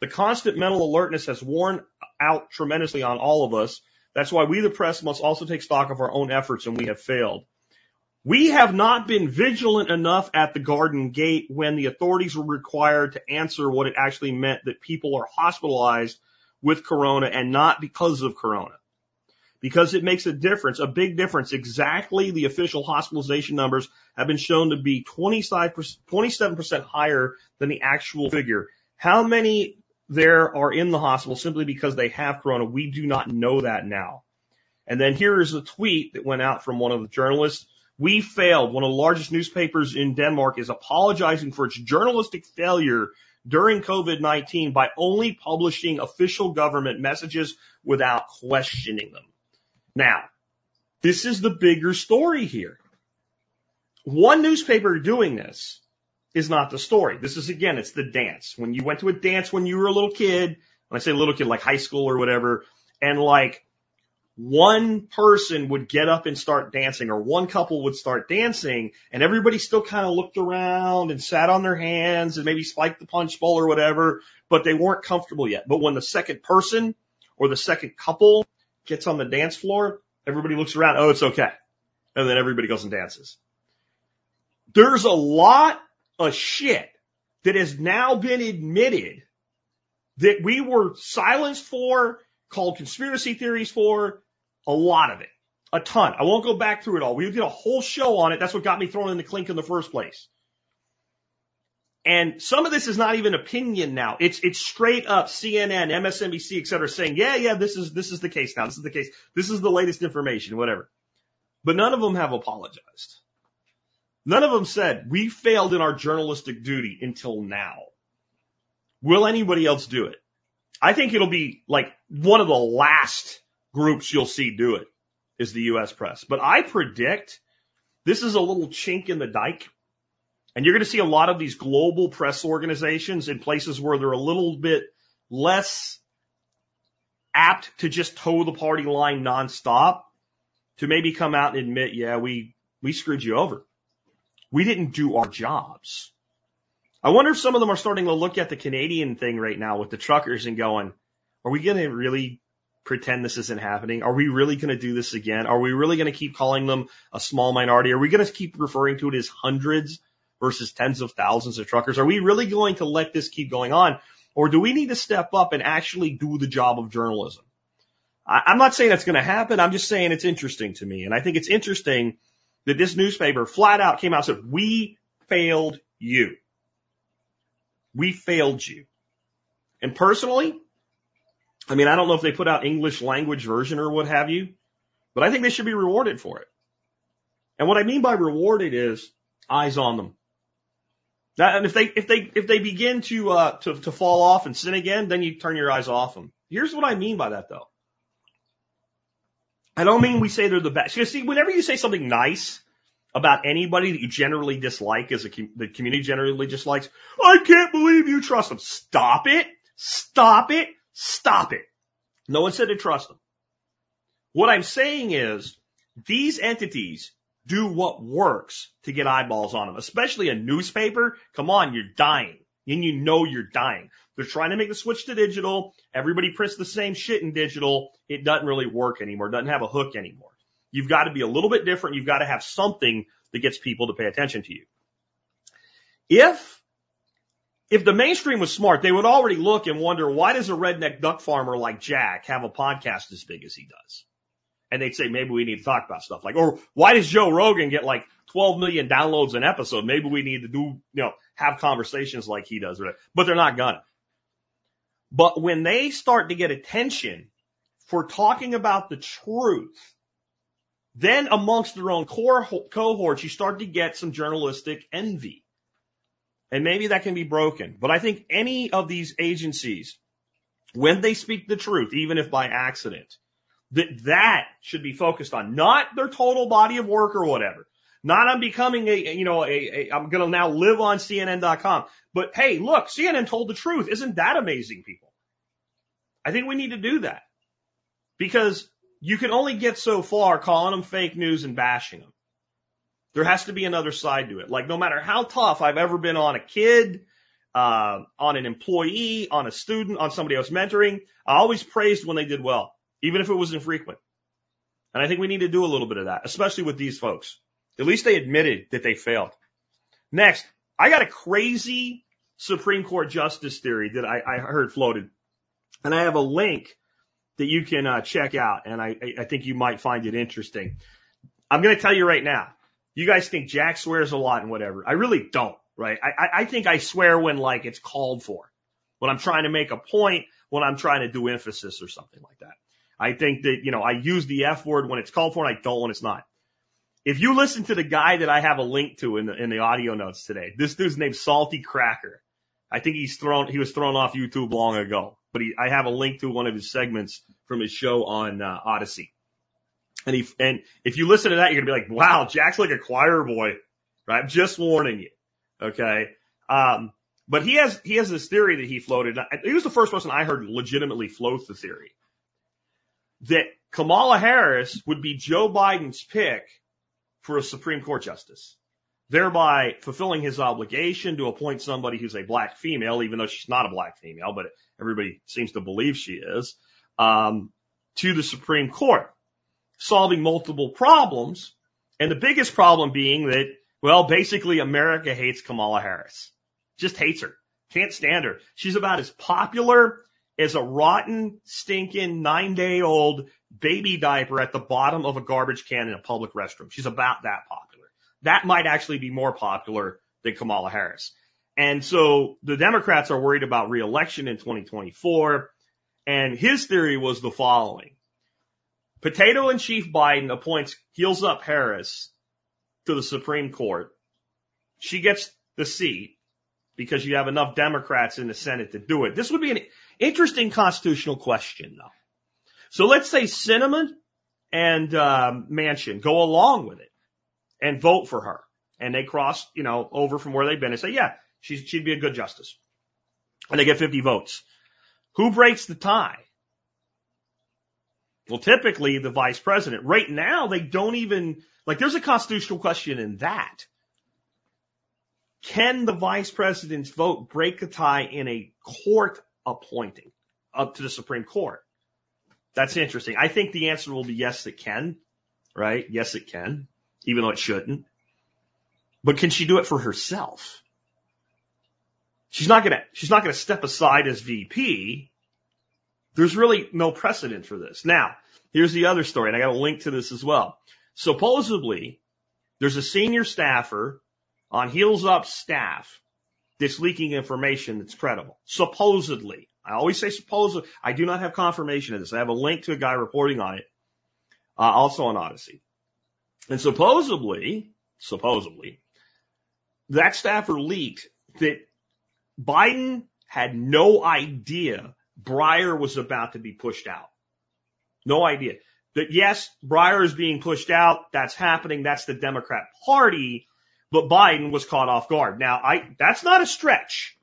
The constant mental alertness has worn out tremendously on all of us. That's why we, the press, must also take stock of our own efforts, and we have failed. We have not been vigilant enough at the Garden Gate when the authorities were required to answer what it actually meant that people are hospitalized with corona and not because of corona. Because it makes a difference, a big difference. Exactly the official hospitalization numbers have been shown to be 27% higher than the actual figure. How many there are in the hospital simply because they have corona? We do not know that now. And then here is a tweet that went out from one of the journalists. We failed. One of the largest newspapers in Denmark is apologizing for its journalistic failure during COVID-19 by only publishing official government messages without questioning them. Now, this is the bigger story here. One newspaper doing this is not the story. This is again, it's the dance. When you went to a dance when you were a little kid, when I say little kid, like high school or whatever, and like one person would get up and start dancing or one couple would start dancing and everybody still kind of looked around and sat on their hands and maybe spiked the punch bowl or whatever, but they weren't comfortable yet. But when the second person or the second couple gets on the dance floor, everybody looks around. Oh, it's okay. And then everybody goes and dances. There's a lot of shit that has now been admitted that we were silenced for, called conspiracy theories for, a lot of it. A ton. I won't go back through it all. We did a whole show on it. That's what got me thrown in the clink in the first place. And some of this is not even opinion now. It's, it's straight up CNN, MSNBC, et cetera, saying, yeah, yeah, this is, this is the case now. This is the case. This is the latest information, whatever. But none of them have apologized. None of them said, we failed in our journalistic duty until now. Will anybody else do it? I think it'll be like one of the last groups you'll see do it is the U.S. press. But I predict this is a little chink in the dike. And you're going to see a lot of these global press organizations in places where they're a little bit less apt to just toe the party line nonstop to maybe come out and admit, yeah, we, we screwed you over. We didn't do our jobs. I wonder if some of them are starting to look at the Canadian thing right now with the truckers and going, are we going to really pretend this isn't happening? Are we really going to do this again? Are we really going to keep calling them a small minority? Are we going to keep referring to it as hundreds versus tens of thousands of truckers? Are we really going to let this keep going on? Or do we need to step up and actually do the job of journalism? I, I'm not saying that's going to happen. I'm just saying it's interesting to me. And I think it's interesting that this newspaper flat out came out and said, we failed you. We failed you. And personally, I mean, I don't know if they put out English language version or what have you, but I think they should be rewarded for it. And what I mean by rewarded is eyes on them. That, and if they if they if they begin to uh to to fall off and sin again, then you turn your eyes off them. Here's what I mean by that though. I don't mean we say they're the best. You see, whenever you say something nice about anybody that you generally dislike, as a the community generally dislikes, I can't believe you trust them. Stop it! Stop it! Stop it! No one said to trust them. What I'm saying is these entities do what works to get eyeballs on them, especially a newspaper. Come on, you're dying. And you know you're dying. They're trying to make the switch to digital. Everybody prints the same shit in digital. It doesn't really work anymore. It doesn't have a hook anymore. You've got to be a little bit different. You've got to have something that gets people to pay attention to you. If, if the mainstream was smart, they would already look and wonder, why does a redneck duck farmer like Jack have a podcast as big as he does? and they'd say maybe we need to talk about stuff like, or why does Joe Rogan get like 12 million downloads an episode? Maybe we need to do, you know, have conversations like he does, but they're not gonna. But when they start to get attention for talking about the truth, then amongst their own core cohorts, you start to get some journalistic envy. And maybe that can be broken. But I think any of these agencies, when they speak the truth, even if by accident, that that should be focused on, not their total body of work or whatever. Not on becoming a, you know, a, a I'm going to now live on CNN.com. But hey, look, CNN told the truth. Isn't that amazing, people? I think we need to do that because you can only get so far calling them fake news and bashing them. There has to be another side to it. Like no matter how tough I've ever been on a kid, uh, on an employee, on a student, on somebody else mentoring, I always praised when they did well even if it was infrequent. And I think we need to do a little bit of that, especially with these folks. At least they admitted that they failed. Next, I got a crazy Supreme Court justice theory that I, I heard floated. And I have a link that you can uh, check out. And I, I think you might find it interesting. I'm going to tell you right now. You guys think Jack swears a lot and whatever. I really don't, right? I, I think I swear when like it's called for, when I'm trying to make a point, when I'm trying to do emphasis or something like that. I think that, you know, I use the F word when it's called for and I don't when it's not. If you listen to the guy that I have a link to in the, in the audio notes today, this dude's named Salty Cracker. I think he's thrown, he was thrown off YouTube long ago, but he, I have a link to one of his segments from his show on uh, Odysee. And he, and if you listen to that, you're gonna be like, wow, Jack's like a choir boy, right? I'm just warning you. Okay. Um, but he has, he has this theory that he floated. He was the first person I heard legitimately float the theory that Kamala Harris would be Joe Biden's pick for a Supreme Court justice, thereby fulfilling his obligation to appoint somebody who's a black female, even though she's not a black female, but everybody seems to believe she is, um, to the Supreme Court, solving multiple problems. And the biggest problem being that, well, basically America hates Kamala Harris. Just hates her. Can't stand her. She's about as popular as a rotten, stinking, nine day old baby diaper at the bottom of a garbage can in a public restroom. She's about that popular. That might actually be more popular than Kamala Harris. And so the Democrats are worried about reelection in 2024. And his theory was the following. Potato in Chief Biden appoints heels up Harris to the Supreme Court. She gets the seat because you have enough Democrats in the Senate to do it. This would be an Interesting constitutional question though. So let's say Cinnamon and um, Manchin go along with it and vote for her, and they cross, you know, over from where they've been and say, yeah, she's, she'd be a good justice, and they get 50 votes. Who breaks the tie? Well, typically the vice president. Right now, they don't even like. There's a constitutional question in that. Can the vice president's vote break a tie in a court appointing up to the Supreme Court? That's interesting. I think the answer will be yes, it can. Right? Yes, it can, even though it shouldn't. But can she do it for herself? She's not gonna, she's not gonna step aside as VP. There's really no precedent for this. Now, here's the other story, and I got a link to this as well. Supposedly, there's a senior staffer on Heels Up staff that's leaking information that's credible. Supposedly. I always say supposedly. I do not have confirmation of this. I have a link to a guy reporting on it, uh, also on Odysee. And supposedly, supposedly, that staffer leaked that Biden had no idea Breyer was about to be pushed out. No idea. That yes, Breyer is being pushed out. That's happening. That's the Democrat party. But Biden was caught off guard. Now, I, that's not a stretch.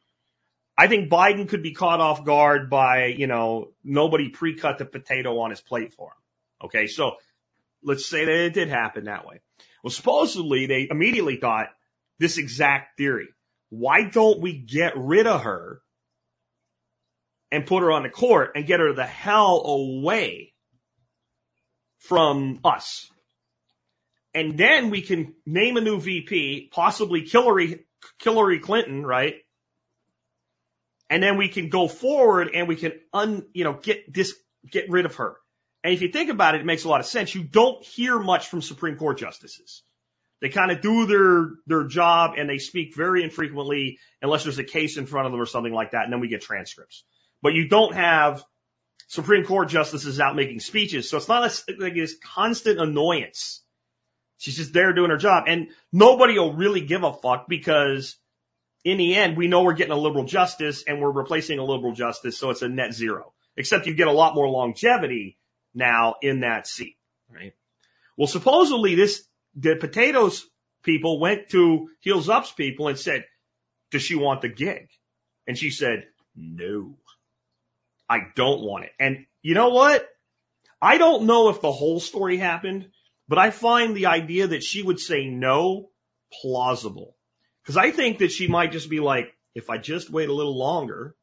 I think Biden could be caught off guard by, you know, nobody pre-cut the potato on his plate for him. Okay. So let's say that it did happen that way. Well, supposedly they immediately thought this exact theory. Why don't we get rid of her and put her on the court and get her the hell away from us? And then we can name a new VP, possibly Hillary, Hillary Clinton, right? And then we can go forward and we can un, you know, get this, get rid of her. And if you think about it, it makes a lot of sense. You don't hear much from Supreme Court justices. They kind of do their, their job and they speak very infrequently unless there's a case in front of them or something like that. And then we get transcripts, but you don't have Supreme Court justices out making speeches. So it's not a, like this constant annoyance. She's just there doing her job and nobody will really give a fuck because in the end, we know we're getting a liberal justice and we're replacing a liberal justice. So it's a net zero, except you get a lot more longevity now in that seat, right? Well, supposedly this the potatoes people went to Heels Up's people and said, does she want the gig? And she said, no, I don't want it. And you know what? I don't know if the whole story happened, but I find the idea that she would say no plausible. Cause I think that she might just be like, if I just wait a little longer,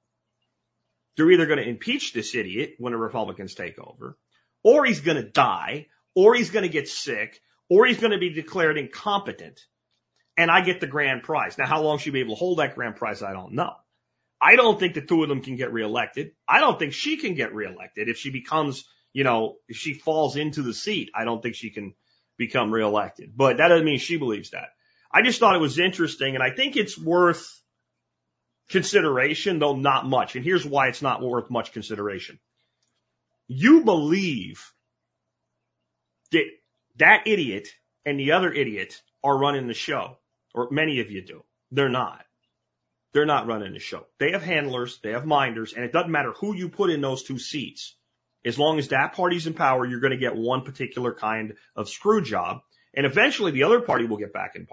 they're either going to impeach this idiot when the Republicans take over, or he's going to die, or he's going to get sick, or he's going to be declared incompetent and I get the grand prize. Now, how long she'll be able to hold that grand prize, I don't know. I don't think the two of them can get reelected. I don't think she can get reelected if she becomes, you know, if she falls into the seat. I don't think she can become reelected, but that doesn't mean she believes that. I just thought it was interesting and I think it's worth consideration, though not much. And here's why it's not worth much consideration. You believe that that idiot and the other idiot are running the show, or many of you do. They're not. They're not running the show. They have handlers, they have minders, and it doesn't matter who you put in those two seats. As long as that party's in power, you're going to get one particular kind of screw job. And eventually the other party will get back in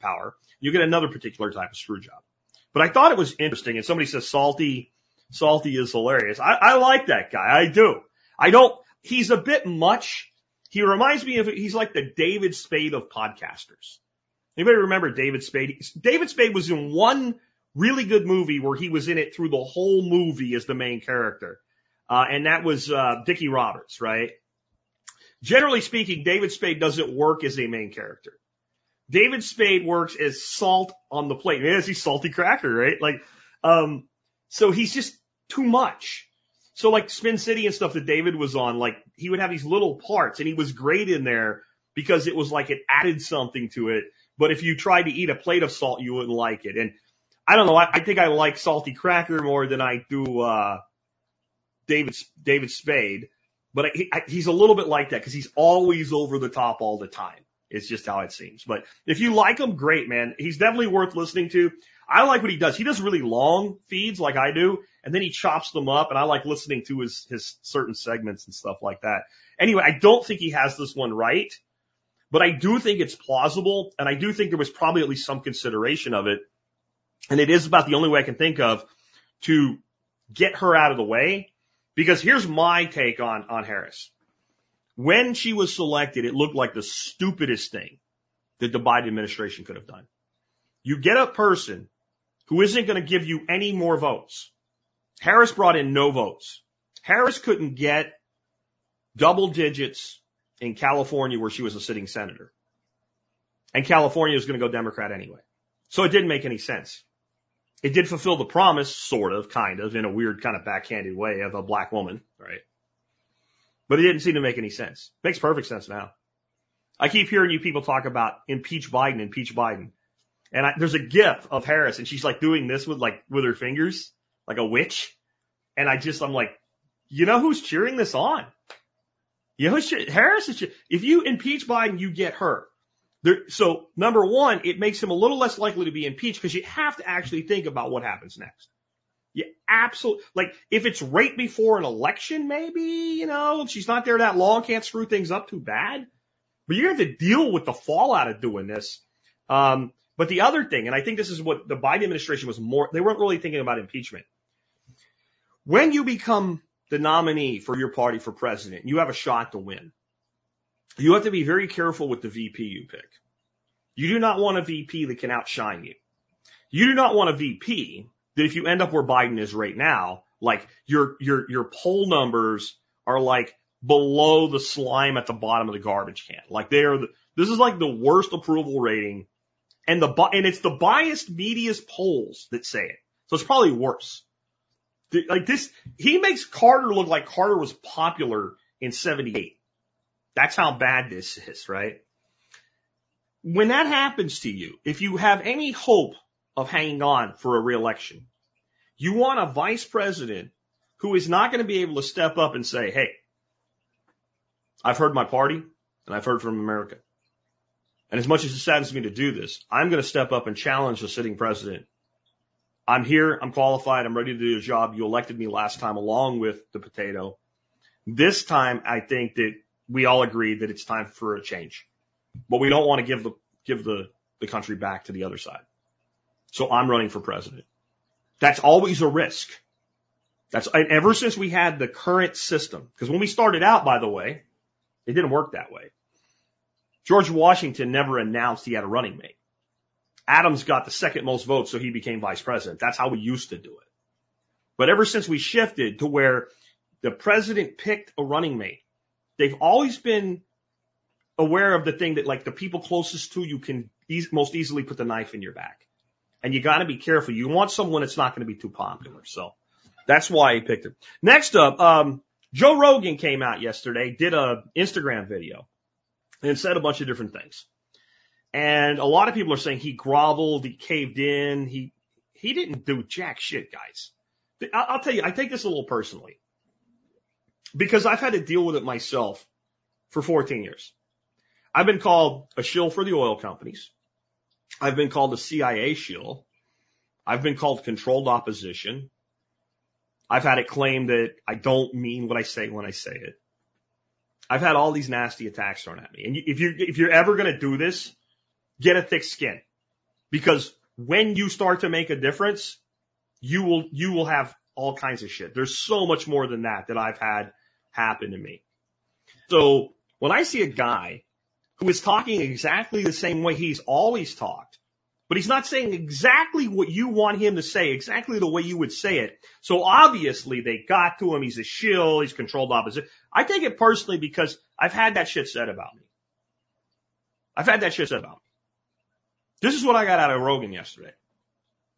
power. You get another particular type of screw job. But I thought it was interesting. And somebody says salty, salty is hilarious. I, I like that guy. I do. I don't, he's a bit much he reminds me of, he's like the David Spade of podcasters. Anybody remember David Spade? David Spade was in one really good movie where he was in it through the whole movie as the main character. Uh, and that was, uh, Dickie Roberts, right? Generally speaking, David Spade doesn't work as a main character. David Spade works as salt on the plate. Yeah, he's salty cracker, right? Like, um, so he's just too much. So like Spin City and stuff that David was on, like he would have these little parts and he was great in there because it was like it added something to it. But if you tried to eat a plate of salt, you wouldn't like it. And I don't know. I, I think I like salty cracker more than I do, uh, David, David Spade. But he, I, he's a little bit like that because he's always over the top all the time. It's just how it seems. But if you like him, great, man. He's definitely worth listening to. I like what he does. He does really long feeds like I do, and then he chops them up, and I like listening to his, his certain segments and stuff like that. Anyway, I don't think he has this one right, but I do think it's plausible, and I do think there was probably at least some consideration of it. And it is about the only way I can think of to get her out of the way. Because here's my take on, on Harris. When she was selected, it looked like the stupidest thing that the Biden administration could have done. You get a person who isn't going to give you any more votes. Harris brought in no votes. Harris couldn't get double digits in California where she was a sitting senator. And California was going to go Democrat anyway. So it didn't make any sense. It did fulfill the promise, sort of, kind of, in a weird kind of backhanded way of a black woman, right? But it didn't seem to make any sense. Makes perfect sense now. I keep hearing you people talk about impeach Biden, impeach Biden. And I, there's a gif of Harris and she's like doing this with like, with her fingers, like a witch. And I just, I'm like, you know who's cheering this on? You know, Harris is, if you impeach Biden, you get her. There, so number one, it makes him a little less likely to be impeached because you have to actually think about what happens next. You absolutely, like, if it's right before an election, maybe, you know, she's not there that long, can't screw things up too bad. But you have to deal with the fallout of doing this. Um, but the other thing, and I think this is what the Biden administration was more, they weren't really thinking about impeachment. When you become the nominee for your party for president, you have a shot to win. You have to be very careful with the VP you pick. You do not want a VP that can outshine you. You do not want a VP that if you end up where Biden is right now, like your, your, your poll numbers are like below the slime at the bottom of the garbage can. Like they are, the, this is like the worst approval rating and the, and it's the biased media's polls that say it. So it's probably worse. Like this, he makes Carter look like Carter was popular in 78. That's how bad this is, right? When that happens to you, if you have any hope of hanging on for a reelection, you want a vice president who is not going to be able to step up and say, Hey, I've heard my party and I've heard from America. And as much as it saddens me to do this, I'm going to step up and challenge the sitting president. I'm here. I'm qualified. I'm ready to do the job. You elected me last time along with the potato. This time, I think that we all agree that it's time for a change, but we don't want to give the, give the, the country back to the other side. So I'm running for president. That's always a risk. That's ever since we had the current system. Because when we started out, by the way, it didn't work that way. George Washington never announced he had a running mate. Adams got the second most votes, so he became vice president. That's how we used to do it. But ever since we shifted to where the president picked a running mate, they've always been aware of the thing that like the people closest to you can e- most easily put the knife in your back. And you got to be careful. You want someone that's not going to be too popular. So that's why he picked him. Next up, um, Joe Rogan came out yesterday, did a Instagram video and said a bunch of different things. And a lot of people are saying he groveled, he caved in, he, he didn't do jack shit, guys. I'll tell you, I take this a little personally because I've had to deal with it myself for 14 years. I've been called a shill for the oil companies. I've been called a CIA shill. I've been called controlled opposition. I've had it claimed that I don't mean what I say when I say it. I've had all these nasty attacks thrown at me. And if you're, if you're ever going to do this, get a thick skin because when you start to make a difference, you will, you will have all kinds of shit. There's so much more than that that I've had happen to me. So when I see a guy who is talking exactly the same way he's always talked, but he's not saying exactly what you want him to say, exactly the way you would say it. So obviously they got to him. He's a shill. He's controlled opposition. I take it personally because I've had that shit said about me. I've had that shit said about me. This is what I got out of Rogan yesterday.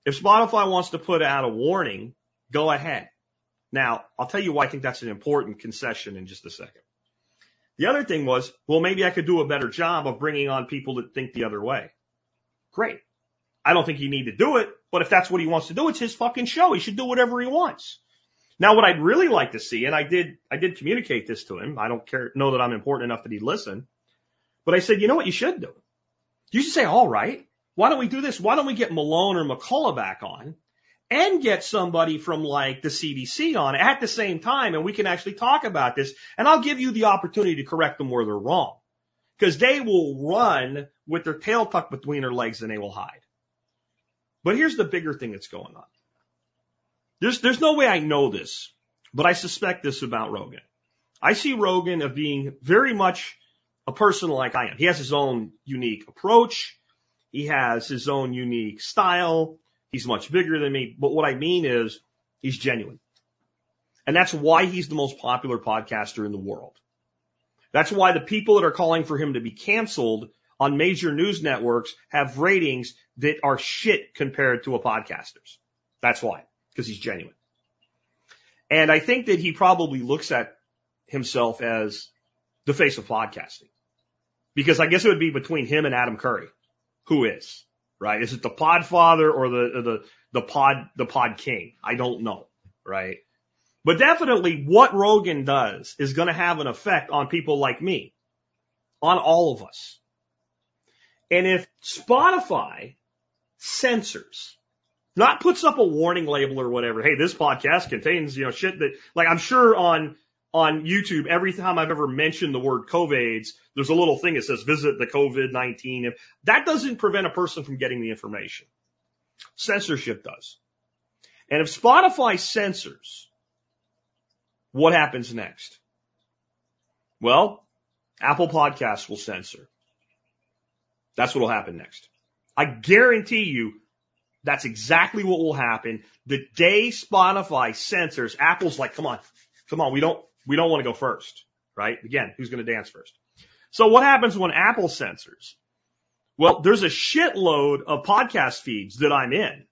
If Spotify wants to put out a warning, go ahead. Now, I'll tell you why I think that's an important concession in just a second. The other thing was, well, maybe I could do a better job of bringing on people that think the other way. Great. I don't think you need to do it, but if that's what he wants to do, it's his fucking show. He should do whatever he wants. Now, what I'd really like to see, and I did, I did communicate this to him. I don't care, know that I'm important enough that he'd listen, but I said, you know what you should do? You should say, all right, why don't we do this? Why don't we get Malone or McCullough back on and get somebody from like the CDC on at the same time and we can actually talk about this and I'll give you the opportunity to correct them where they're wrong. Cause they will run with their tail tucked between their legs and they will hide. But here's the bigger thing that's going on. There's, there's no way I know this, but I suspect this about Rogan. I see Rogan of being very much a person like I am. He has his own unique approach. He has his own unique style. He's much bigger than me. But what I mean is he's genuine. And that's why he's the most popular podcaster in the world. That's why the people that are calling for him to be canceled on major news networks have ratings that are shit compared to a podcaster's. That's why, because he's genuine. And I think that he probably looks at himself as the face of podcasting. Because I guess it would be between him and Adam Curry. Who is? Right? Is it the pod father or the the the Pod the Pod King? I don't know. Right? But definitely what Rogan does is going to have an effect on people like me, on all of us. And if Spotify censors, not puts up a warning label or whatever, hey, this podcast contains, you know, shit that, like I'm sure on on YouTube, every time I've ever mentioned the word COVIDs, there's a little thing that says visit the COVID-19. That doesn't prevent a person from getting the information. Censorship does. And if Spotify censors, what happens next? Well, Apple Podcasts will censor. That's what will happen next. I guarantee you that's exactly what will happen. The day Spotify censors, Apple's like, come on, come on, we don't, we don't want to go first, right? Again, who's going to dance first? So what happens when Apple censors? Well, there's a shitload of podcast feeds that I'm in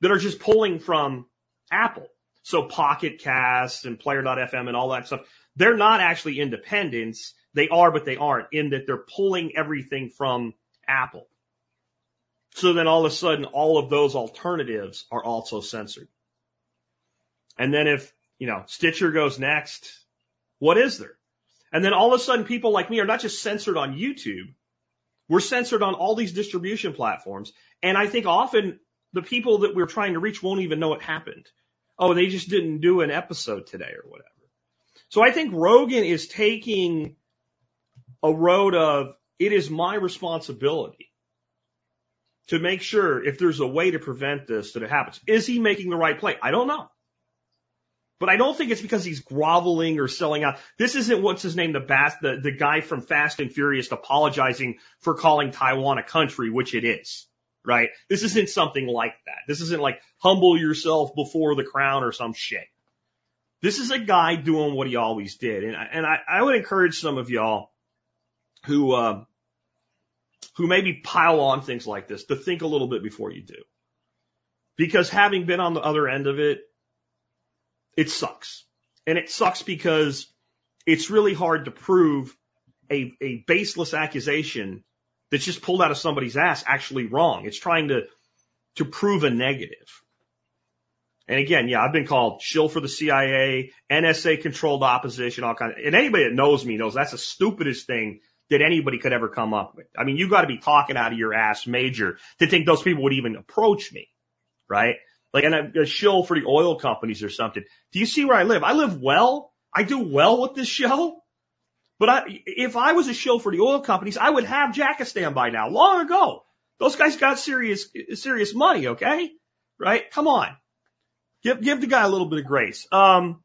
that are just pulling from Apple. So Pocket Cast and Player.fm and all that stuff. They're not actually independents. They are, but they aren't in that they're pulling everything from Apple. So then all of a sudden, all of those alternatives are also censored. And then if you know, Stitcher goes next. What is there? And then all of a sudden people like me are not just censored on YouTube. We're censored on all these distribution platforms. And I think often the people that we're trying to reach won't even know it happened. Oh, they just didn't do an episode today or whatever. So I think Rogan is taking a road of it is my responsibility to make sure if there's a way to prevent this that it happens. Is he making the right play? I don't know. But I don't think it's because he's groveling or selling out. This isn't what's his name, the the, the guy from Fast and Furious apologizing for calling Taiwan a country, which it is, right? This isn't something like that. This isn't like humble yourself before the crown or some shit. This is a guy doing what he always did. And, I, and I, I would encourage some of y'all who, uh, who maybe pile on things like this to think a little bit before you do. Because having been on the other end of it, it sucks. And it sucks because it's really hard to prove a, a baseless accusation that's just pulled out of somebody's ass actually wrong. It's trying to, to prove a negative. And again, yeah, I've been called shill for the CIA, NSA controlled opposition, all kinds of, and anybody that knows me knows that's the stupidest thing that anybody could ever come up with. I mean, you got to be talking out of your ass major to think those people would even approach me, right? Like, and a, shill for the oil companies or something. Do you see where I live? I live well. I do well with this show. But I, if I was a shill for the oil companies, I would have Jackistan by now, long ago. Those guys got serious, serious money, okay? Right? Come on. Give, give the guy a little bit of grace. Um,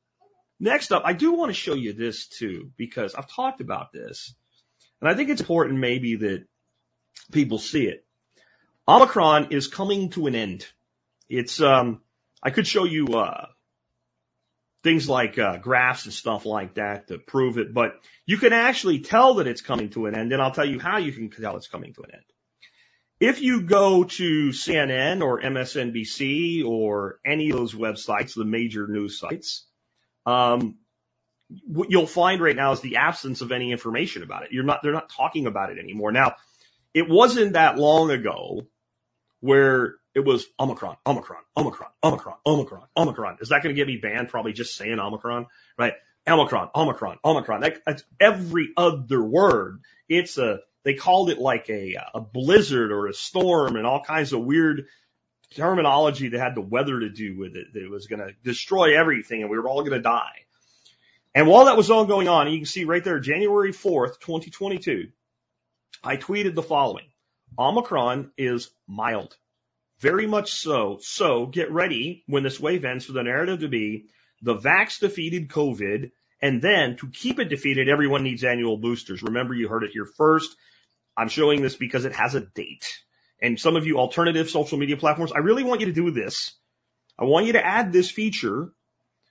next up, I do want to show you this too, because I've talked about this. And I think it's important maybe that people see it. Omicron is coming to an end. It's, um, I could show you, uh, things like, uh, graphs and stuff like that to prove it, but you can actually tell that it's coming to an end, and I'll tell you how you can tell it's coming to an end. If you go to CNN or MSNBC or any of those websites, the major news sites, um, what you'll find right now is the absence of any information about it. You're not, they're not talking about it anymore. Now, it wasn't that long ago where it was Omicron, Omicron, Omicron, Omicron, Omicron, Omicron. Is that going to get me banned? Probably just saying Omicron, right? Omicron, Omicron, Omicron. That, that's every other word. It's a, they called it like a, a blizzard or a storm and all kinds of weird terminology that had the weather to do with it, that it was going to destroy everything and we were all going to die. And while that was all going on, you can see right there, January 4th, 2022, I tweeted the following. Omicron is mild. Very much so. So get ready when this wave ends for the narrative to be the vax defeated COVID. And then to keep it defeated, everyone needs annual boosters. Remember, you heard it here first. I'm showing this because it has a date. And some of you alternative social media platforms, I really want you to do this. I want you to add this feature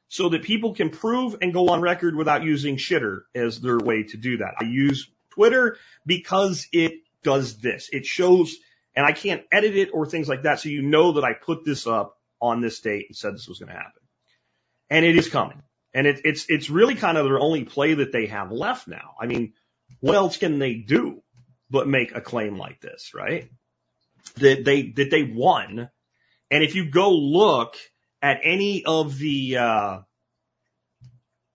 so that people can prove and go on record without using shitter as their way to do that. I use Twitter because it does this. It shows, and I can't edit it or things like that. So you know that I put this up on this date and said this was going to happen. And it is coming. And it, it's, it's really kind of their only play that they have left now. I mean, what else can they do but make a claim like this, right? That they, that they won. And if you go look at any of the, uh,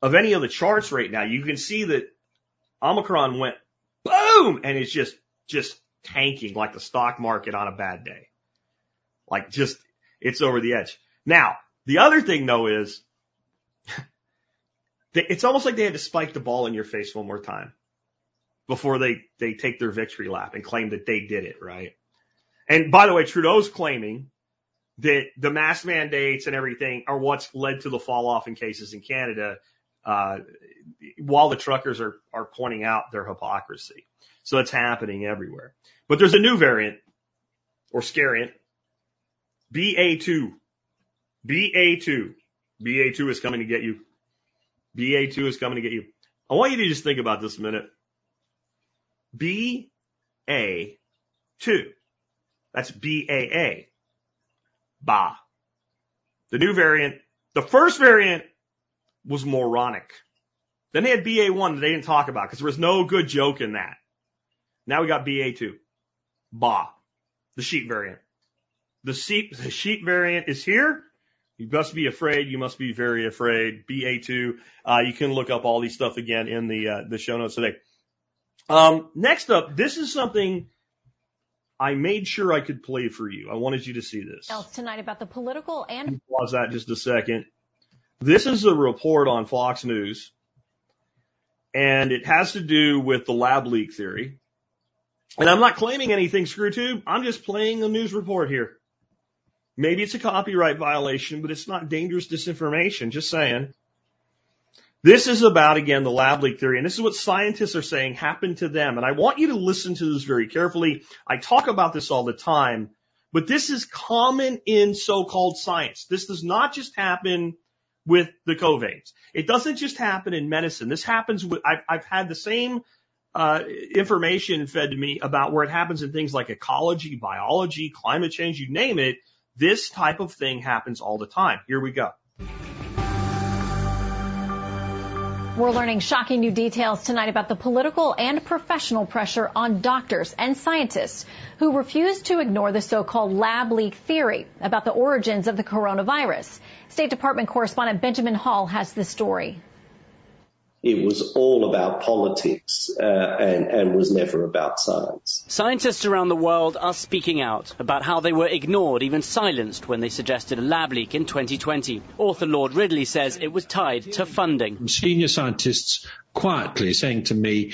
of any of the charts right now, you can see that Omicron went boom and it's just, just tanking like the stock market on a bad day. Like just, it's over the edge. Now, the other thing though is it's almost like they had to spike the ball in your face one more time before they, they take their victory lap and claim that they did it, right? And by the way, Trudeau's claiming that the mask mandates and everything are what's led to the fall off in cases in Canada, uh, while the truckers are, are pointing out their hypocrisy. So it's happening everywhere. But there's a new variant or scariant, BA2. BA2. BA2 is coming to get you. BA2 is coming to get you. I want you to just think about this a minute. BA2. That's BAA. Ba. The new variant, the first variant was moronic. Then they had BA1 that they didn't talk about because there was no good joke in that. Now we got BA2. Ba. The sheep variant. The sheep, the sheep variant is here. You must be afraid. You must be very afraid. BA2. Uh, you can look up all these stuff again in the, uh, the show notes today. Um, next up, this is something I made sure I could play for you. I wanted you to see this. Else tonight about the political and pause that just a second. This is a report on Fox News, and it has to do with the lab leak theory. And I'm not claiming anything, ScrewTube. I'm just playing a news report here. Maybe it's a copyright violation, but it's not dangerous disinformation. Just saying. This is about, again, the lab leak theory, and this is what scientists are saying happened to them. And I want you to listen to this very carefully. I talk about this all the time, but this is common in so-called science. This does not just happen with the COVIDs. It doesn't just happen in medicine. This happens with, I've, I've had the same uh, information fed to me about where it happens in things like ecology, biology, climate change, you name it. This type of thing happens all the time. Here we go. We're learning shocking new details tonight about the political and professional pressure on doctors and scientists who refuse to ignore the so-called lab leak theory about the origins of the coronavirus. State Department correspondent Benjamin Hall has the story. It was all about politics uh, and, and was never about science. Scientists around the world are speaking out about how they were ignored, even silenced, when they suggested a lab leak in 2020. Author Lord Ridley says it was tied to funding. Senior scientists quietly saying to me,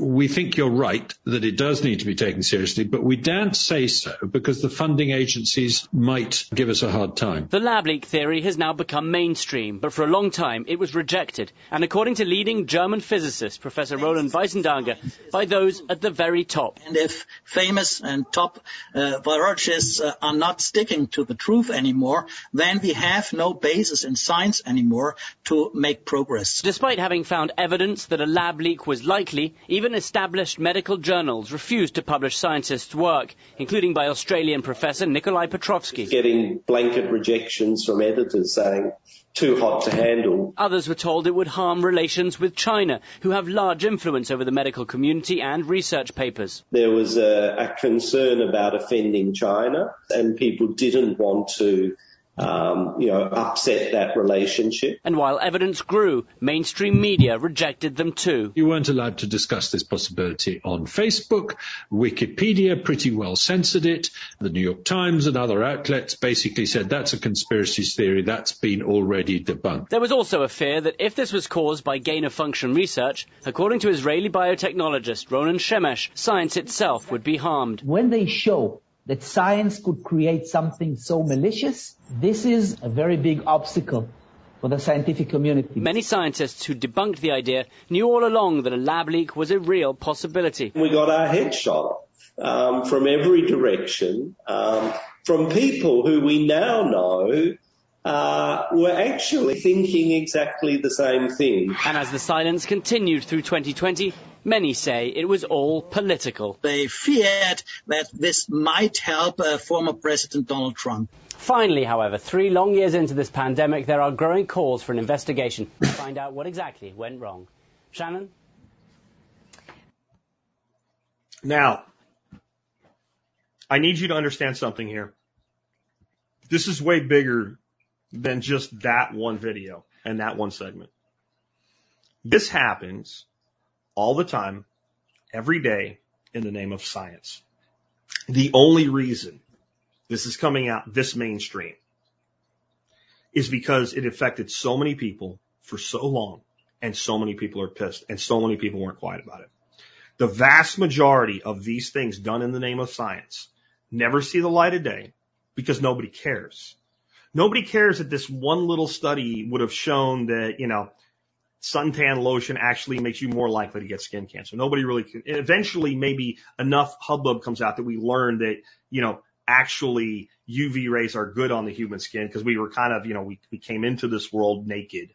we think you're right that it does need to be taken seriously, but we daren't say so because the funding agencies might give us a hard time. The lab leak theory has now become mainstream, but for a long time it was rejected. And according to leading German physicist Professor Roland Wiesendanger, by those at the very top. And if famous and top uh, virologists uh, are not sticking to the truth anymore, then we have no basis in science anymore to make progress. Despite having found evidence that a lab leak was likely, even established medical journals refused to publish scientists' work, including by Australian professor Nikolai Petrovsky. Getting blanket rejections from editors saying, too hot to handle. Others were told it would harm relations with China, who have large influence over the medical community and research papers. There was a, a concern about offending China, and people didn't want to um, you know, upset that relationship. And while evidence grew, mainstream media rejected them too. You weren't allowed to discuss this possibility on Facebook. Wikipedia pretty well censored it. The New York Times and other outlets basically said that's a conspiracy theory that's been already debunked. There was also a fear that if this was caused by gain of function research, according to Israeli biotechnologist Ronen Shemesh, science itself would be harmed. When they show that science could create something so malicious, this is a very big obstacle for the scientific community. Many scientists who debunked the idea knew all along that a lab leak was a real possibility. We got our head shot um, from every direction um, from people who we now know uh, were actually thinking exactly the same thing. And as the silence continued through 2020, many say it was all political. They feared that this might help uh, former President Donald Trump. Finally, however, three long years into this pandemic, there are growing calls for an investigation to find out what exactly went wrong. Shannon? Now, I need you to understand something here. This is way bigger than just that one video and that one segment. This happens all the time, every day in the name of science. The only reason this is coming out this mainstream is because it affected so many people for so long and so many people are pissed and so many people weren't quiet about it. The vast majority of these things done in the name of science never see the light of day because nobody cares. Nobody cares that this one little study would have shown that, you know, suntan lotion actually makes you more likely to get skin cancer. Nobody really can. Eventually, maybe enough hubbub comes out that we learn that, you know, actually UV rays are good on the human skin because we were kind of, you know, we, we came into this world naked.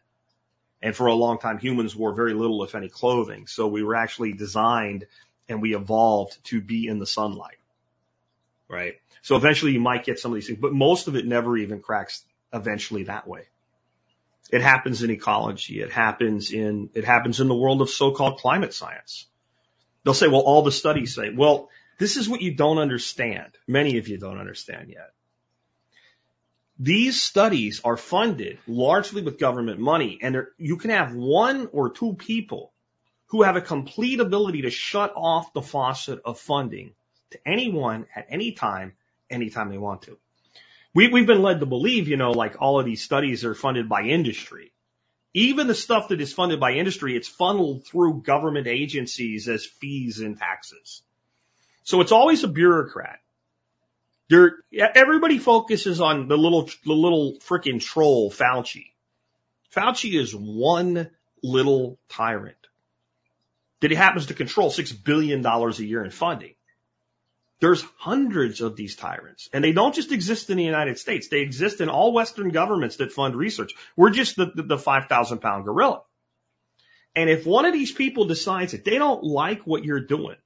And for a long time, humans wore very little, if any, clothing. So we were actually designed and we evolved to be in the sunlight. Right. So eventually you might get some of these things, but most of it never even cracks eventually that way. It happens in ecology. It happens in, it happens in the world of so-called climate science. They'll say, well, all the studies say, well, this is what you don't understand. Many of you don't understand yet. These studies are funded largely with government money and you can have one or two people who have a complete ability to shut off the faucet of funding to anyone at any time, anytime they want to. We, we've been led to believe, you know, like all of these studies are funded by industry. Even the stuff that is funded by industry, it's funneled through government agencies as fees and taxes. So it's always a bureaucrat. There, everybody focuses on the little, the little freaking troll Fauci. Fauci is one little tyrant that he happens to control six billion dollars a year in funding. There's hundreds of these tyrants and they don't just exist in the United States. They exist in all Western governments that fund research. We're just the, the, the 5,000 pound gorilla. And if one of these people decides that they don't like what you're doing,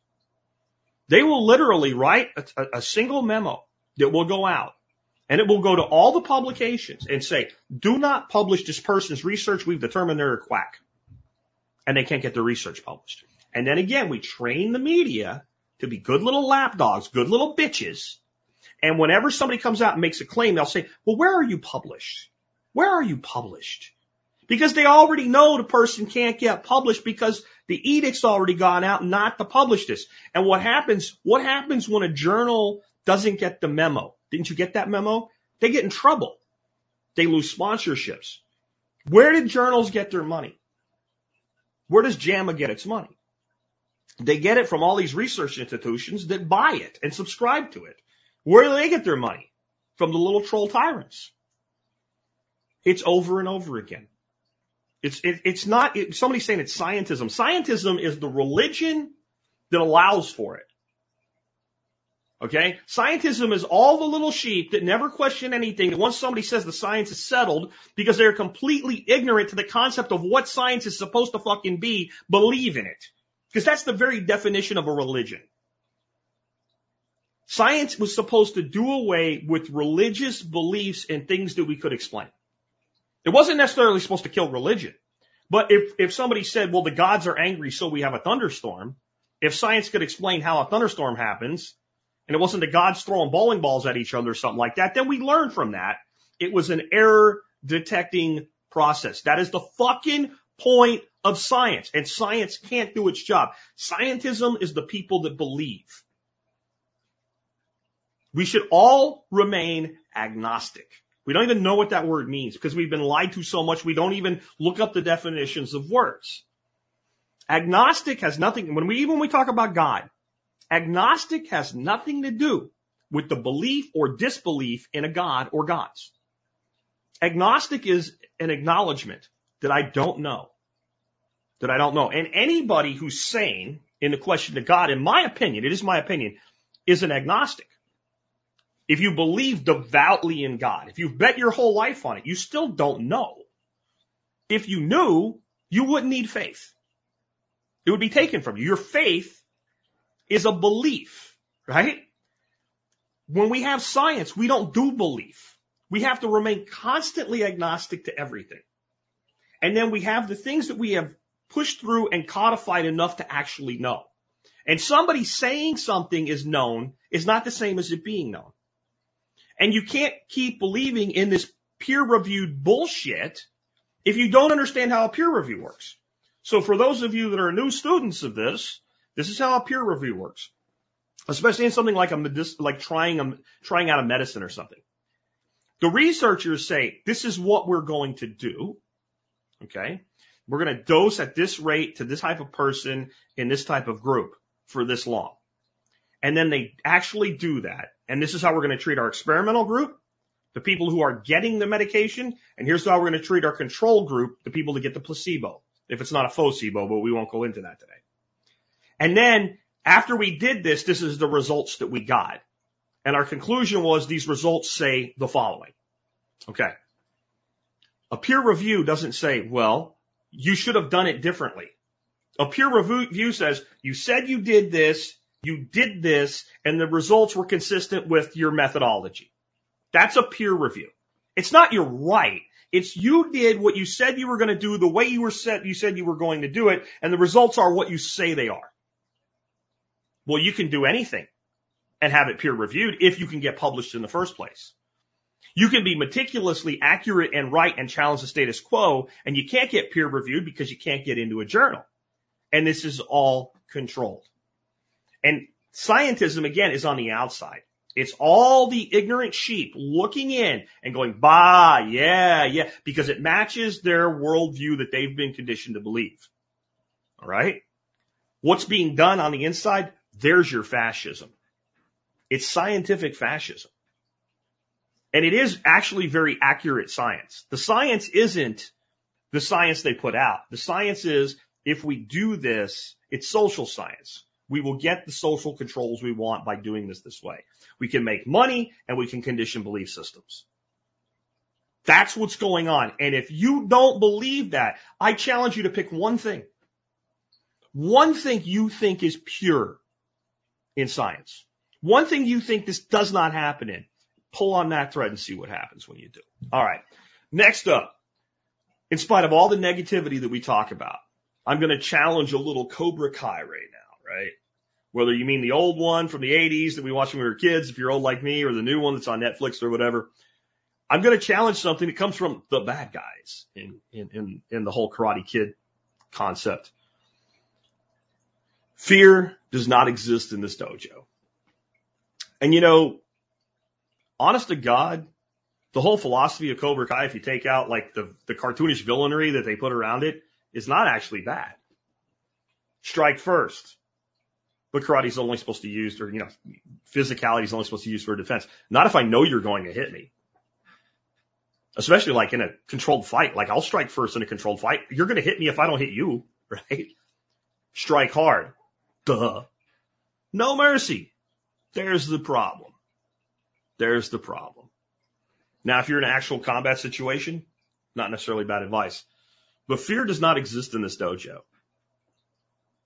they will literally write a, a, single memo that will go out and it will go to all the publications and say, do not publish this person's research. We've determined they're a quack and they can't get their research published. And then again, we train the media to be good little lapdogs, good little bitches. And whenever somebody comes out and makes a claim, they'll say, well, where are you published? Where are you published? Because they already know the person can't get published because the edict's already gone out not to publish this. And what happens, what happens when a journal doesn't get the memo? Didn't you get that memo? They get in trouble. They lose sponsorships. Where did journals get their money? Where does JAMA get its money? They get it from all these research institutions that buy it and subscribe to it. Where do they get their money? From the little troll tyrants. It's over and over again. It's, it, it's not, it, somebody's saying it's scientism. Scientism is the religion that allows for it. Okay? Scientism is all the little sheep that never question anything. That once somebody says the science is settled because they're completely ignorant to the concept of what science is supposed to fucking be, believe in it. Because that's the very definition of a religion. Science was supposed to do away with religious beliefs and things that we could explain. It wasn't necessarily supposed to kill religion. But if, if somebody said, well, the gods are angry, so we have a thunderstorm, if science could explain how a thunderstorm happens, and it wasn't the gods throwing bowling balls at each other or something like that, then we learn from that. It was an error detecting process. That is the fucking point of science. And science can't do its job. Scientism is the people that believe. We should all remain agnostic. We don't even know what that word means because we've been lied to so much we don't even look up the definitions of words. Agnostic has nothing, when we, even when we talk about God, agnostic has nothing to do with the belief or disbelief in a God or gods. Agnostic is an acknowledgement that I don't know. That I don't know. And anybody who's sane in the question of God, in my opinion, it is my opinion, is an agnostic. If you believe devoutly in God, if you've bet your whole life on it, you still don't know. If you knew, you wouldn't need faith. It would be taken from you. Your faith is a belief, right? When we have science, we don't do belief. We have to remain constantly agnostic to everything. And then we have the things that we have pushed through and codified enough to actually know. And somebody saying something is known is not the same as it being known. And you can't keep believing in this peer reviewed bullshit if you don't understand how a peer review works. So for those of you that are new students of this, this is how a peer review works. Especially in something like a like trying a, trying out a medicine or something. The researchers say, this is what we're going to do. Okay. We're going to dose at this rate to this type of person in this type of group for this long. And then they actually do that. And this is how we're going to treat our experimental group, the people who are getting the medication. And here's how we're going to treat our control group, the people that get the placebo. If it's not a placebo, but we won't go into that today. And then after we did this, this is the results that we got. And our conclusion was these results say the following. Okay. A peer review doesn't say, well, you should have done it differently. A peer review says, you said you did this, you did this, and the results were consistent with your methodology. That's a peer review. It's not you're right. It's you did what you said you were going to do the way you were said, you said you were going to do it, and the results are what you say they are. Well, you can do anything and have it peer reviewed if you can get published in the first place. You can be meticulously accurate and right and challenge the status quo, and you can't get peer reviewed because you can't get into a journal. And this is all controlled. And scientism, again, is on the outside. It's all the ignorant sheep looking in and going, bah, yeah, yeah, because it matches their worldview that they've been conditioned to believe. All right? What's being done on the inside? There's your fascism. It's scientific fascism. And it is actually very accurate science. The science isn't the science they put out. The science is if we do this, it's social science. We will get the social controls we want by doing this this way. We can make money and we can condition belief systems. That's what's going on. And if you don't believe that, I challenge you to pick one thing. One thing you think is pure in science. One thing you think this does not happen in. Pull on that thread and see what happens when you do. All right. Next up, in spite of all the negativity that we talk about, I'm going to challenge a little Cobra Kai right now, right? Whether you mean the old one from the 80s that we watched when we were kids, if you're old like me, or the new one that's on Netflix or whatever. I'm going to challenge something that comes from the bad guys in, in, in, in the whole Karate Kid concept. Fear does not exist in this dojo. And you know, honest to God, the whole philosophy of Cobra Kai, if you take out like the, the cartoonish villainy that they put around it, is not actually bad. Strike first. But karate is only supposed to use, or you know, physicality is only supposed to use for defense. Not if I know you're going to hit me. Especially like in a controlled fight. Like I'll strike first in a controlled fight. You're going to hit me if I don't hit you, right? Strike hard. Duh. No mercy. There's the problem. There's the problem. Now, if you're in an actual combat situation, not necessarily bad advice, but fear does not exist in this dojo.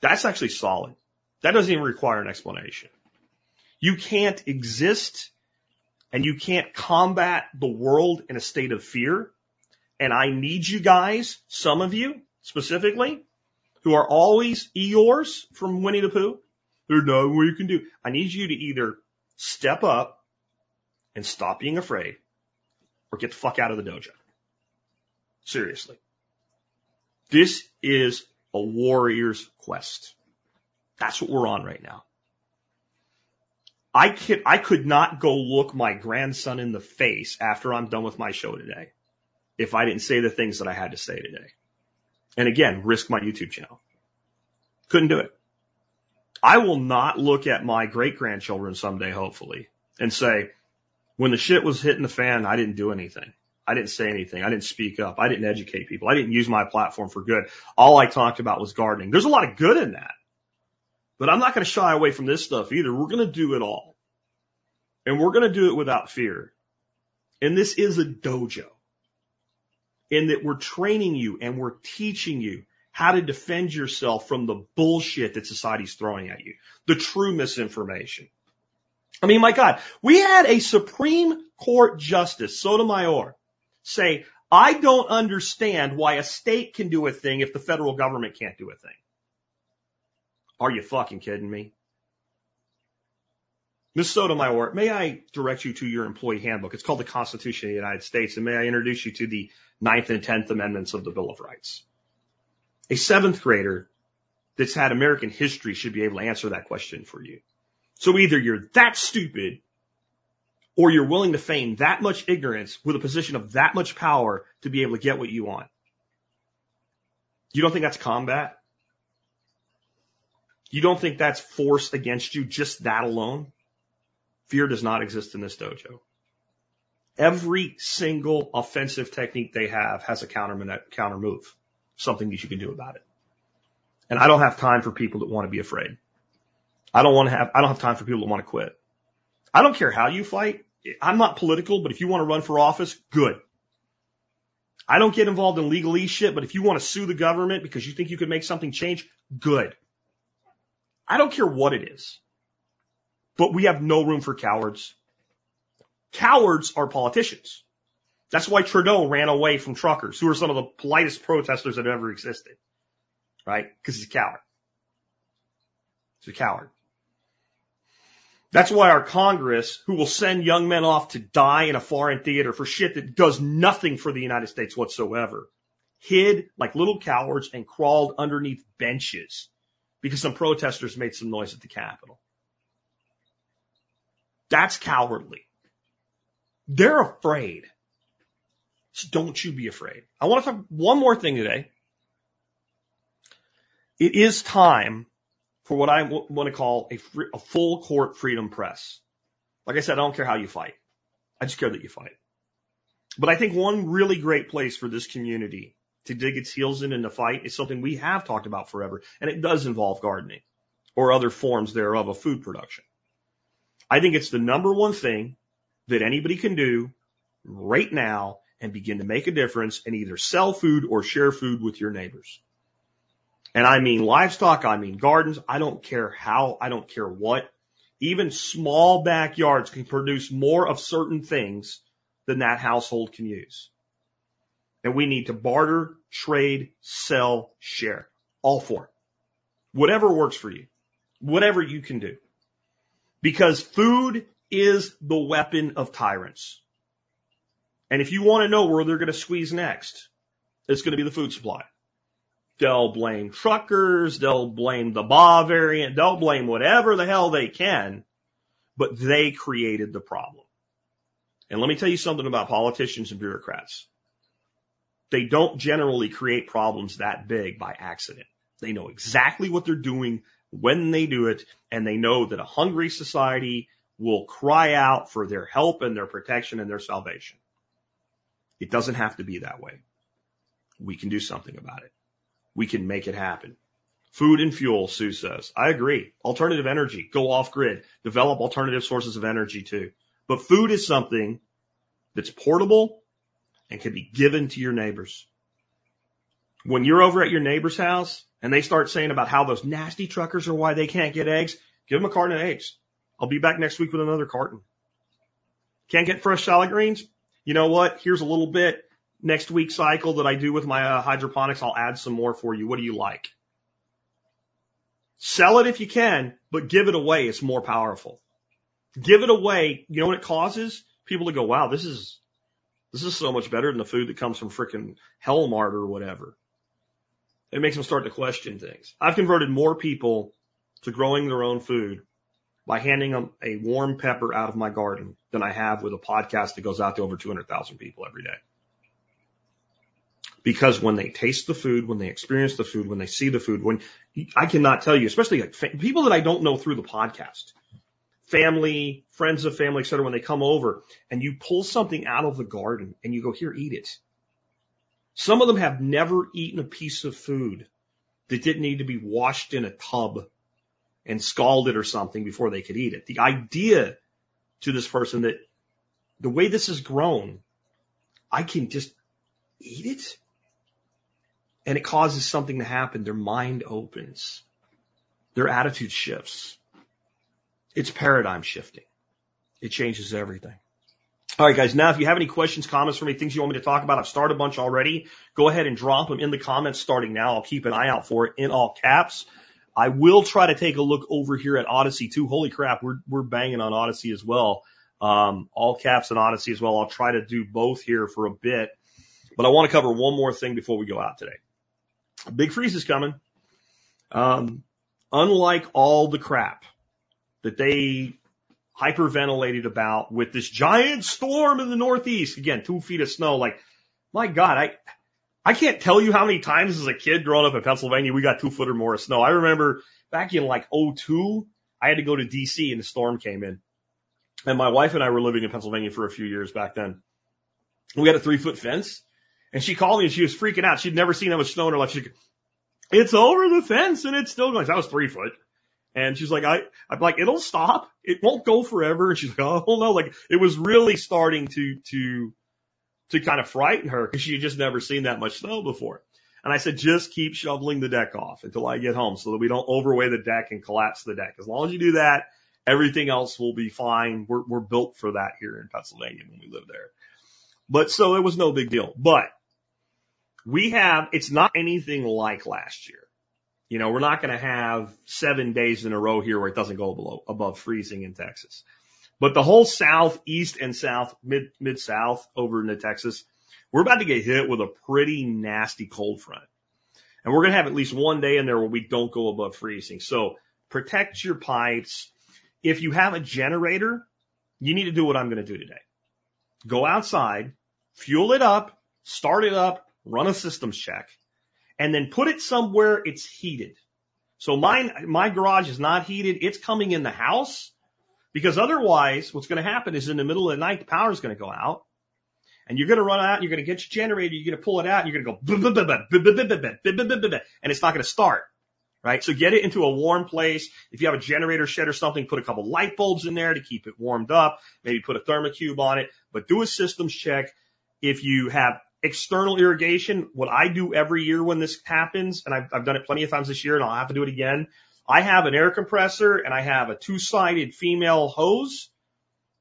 That's actually solid. That doesn't even require an explanation. You can't exist and you can't combat the world in a state of fear. And I need you guys, some of you specifically, who are always Eeyores from Winnie the Pooh. There's nothing we can do. I need you to either step up and stop being afraid or get the fuck out of the dojo. Seriously. This is a warrior's quest. That's what we're on right now. I could, I could not go look my grandson in the face after I'm done with my show today if I didn't say the things that I had to say today. And again, risk my YouTube channel. Couldn't do it. I will not look at my great grandchildren someday, hopefully, and say, when the shit was hitting the fan, I didn't do anything. I didn't say anything. I didn't speak up. I didn't educate people. I didn't use my platform for good. All I talked about was gardening. There's a lot of good in that. But I'm not going to shy away from this stuff either. We're going to do it all. And we're going to do it without fear. And this is a dojo in that we're training you and we're teaching you how to defend yourself from the bullshit that society's throwing at you, the true misinformation. I mean, my God, we had a Supreme Court Justice, Sotomayor, say, I don't understand why a state can do a thing if the federal government can't do a thing. Are you fucking kidding me? Ms. Sotomayor, may I direct you to your employee handbook? It's called the Constitution of the United States, and may I introduce you to the Ninth and Tenth Amendments of the Bill of Rights? A seventh grader that's had American history should be able to answer that question for you. So either you're that stupid or you're willing to feign that much ignorance with a position of that much power to be able to get what you want. You don't think that's combat? You don't think that's force against you, just that alone? Fear does not exist in this dojo. Every single offensive technique they have has a counter, counter move, something that you can do about it. And I don't have time for people that want to be afraid. I don't want to have, I don't have time for people that want to quit. I don't care how you fight. I'm not political, but if you want to run for office, good. I don't get involved in legalese shit, but if you want to sue the government because you think you could make something change, good. I don't care what it is. But we have no room for cowards. Cowards are politicians. That's why Trudeau ran away from truckers, who are some of the politest protesters that have ever existed. Right? Because he's a coward. He's a coward. That's why our Congress, who will send young men off to die in a foreign theater for shit that does nothing for the United States whatsoever, hid like little cowards and crawled underneath benches because some protesters made some noise at the Capitol. That's cowardly. They're afraid. So don't you be afraid. I want to talk one more thing today. It is time for what I want to call a, free, a full court freedom press. Like I said, I don't care how you fight. I just care that you fight. But I think one really great place for this community to dig its heels in and to fight is something we have talked about forever, and it does involve gardening or other forms thereof of food production. I think it's the number one thing that anybody can do right now and begin to make a difference and either sell food or share food with your neighbors. And I mean livestock, I mean gardens, I don't care how, I don't care what. Even small backyards can produce more of certain things than that household can use. And we need to barter, trade, sell, share. All four. Whatever works for you. Whatever you can do. Because food is the weapon of tyrants. And if you want to know where they're going to squeeze next, it's going to be the food supply. They'll blame truckers. They'll blame the Ba variant. They'll blame whatever the hell they can, but they created the problem. And let me tell you something about politicians and bureaucrats. They don't generally create problems that big by accident. They know exactly what they're doing when they do it, and they know that a hungry society will cry out for their help and their protection and their salvation. It doesn't have to be that way. We can do something about it. We can make it happen. Food and fuel, Sue says. I agree. Alternative energy, go off grid, develop alternative sources of energy too. But food is something that's portable and can be given to your neighbors. When you're over at your neighbor's house and they start saying about how those nasty truckers are why they can't get eggs, give them a carton of eggs. I'll be back next week with another carton. Can't get fresh salad greens? You know what? Here's a little bit next week cycle that I do with my uh, hydroponics. I'll add some more for you. What do you like? Sell it if you can, but give it away. It's more powerful. Give it away. You know what it causes? People to go, wow, this is, This is so much better than the food that comes from frickin' Hellmart or whatever. It makes them start to question things. I've converted more people to growing their own food by handing them a warm pepper out of my garden than I have with a podcast that goes out to over 200,000 people every day. Because when they taste the food, when they experience the food, when they see the food, when I cannot tell you, especially like fa- people that I don't know through the podcast, family, friends of family, et cetera, when they come over and you pull something out of the garden and you go, here, eat it. Some of them have never eaten a piece of food that didn't need to be washed in a tub and scalded or something before they could eat it. The idea to this person that the way this is grown, I can just eat it and it causes something to happen. Their mind opens. Their attitude shifts. It's paradigm shifting. It changes everything. All right, guys. Now, if you have any questions, comments for me, things you want me to talk about, I've started a bunch already. Go ahead and drop them in the comments starting now. I'll keep an eye out for it in all caps. I will try to take a look over here at Odysee too. Holy crap, we're we're banging on Odysee as well. Um, all caps and Odysee as well. I'll try to do both here for a bit, but I want to cover one more thing before we go out today. Big freeze is coming. Um, unlike all the crap that they hyperventilated about with this giant storm in the Northeast, again, two feet of snow, like, my God, I, I can't tell you how many times as a kid growing up in Pennsylvania, we got two foot or more of snow. I remember back in like 02, I had to go to DC and the storm came in. And my wife and I were living in Pennsylvania for a few years back then. We had a three foot fence and she called me and she was freaking out. She'd never seen that much snow in her life. Like, it's over the fence and it's still going. That was three foot. And she's like, I, I'm like, it'll stop. It won't go forever. And she's like, oh no, like it was really starting to, to, to kind of frighten her because she had just never seen that much snow before. And I said, just keep shoveling the deck off until I get home so that we don't overweigh the deck and collapse the deck. As long as you do that, everything else will be fine. We're, we're built for that here in Pennsylvania when we live there. But so it was no big deal. But we have, it's not anything like last year. You know, we're not going to have seven days in a row here where it doesn't go below, above freezing in Texas. But the whole south, east and south, mid, mid south over into Texas, we're about to get hit with a pretty nasty cold front. And we're going to have at least one day in there where we don't go above freezing. So protect your pipes. If you have a generator, you need to do what I'm going to do today. Go outside, fuel it up, start it up, run a systems check, and then put it somewhere it's heated. So mine, my garage is not heated. It's coming in the house because otherwise what's going to happen is in the middle of the night, the power is going to go out and you're going to run out. You're going to get your generator. You're going to pull it out. You're going to go, and it's not going to start. Right. So get it into a warm place. If you have a generator shed or something, put a couple light bulbs in there to keep it warmed up. Maybe put a thermocube on it, but do a systems check. If you have external irrigation, what I do every year when this happens, and I've, I've done it plenty of times this year and I'll have to do it again. I have an air compressor and I have a two sided female hose.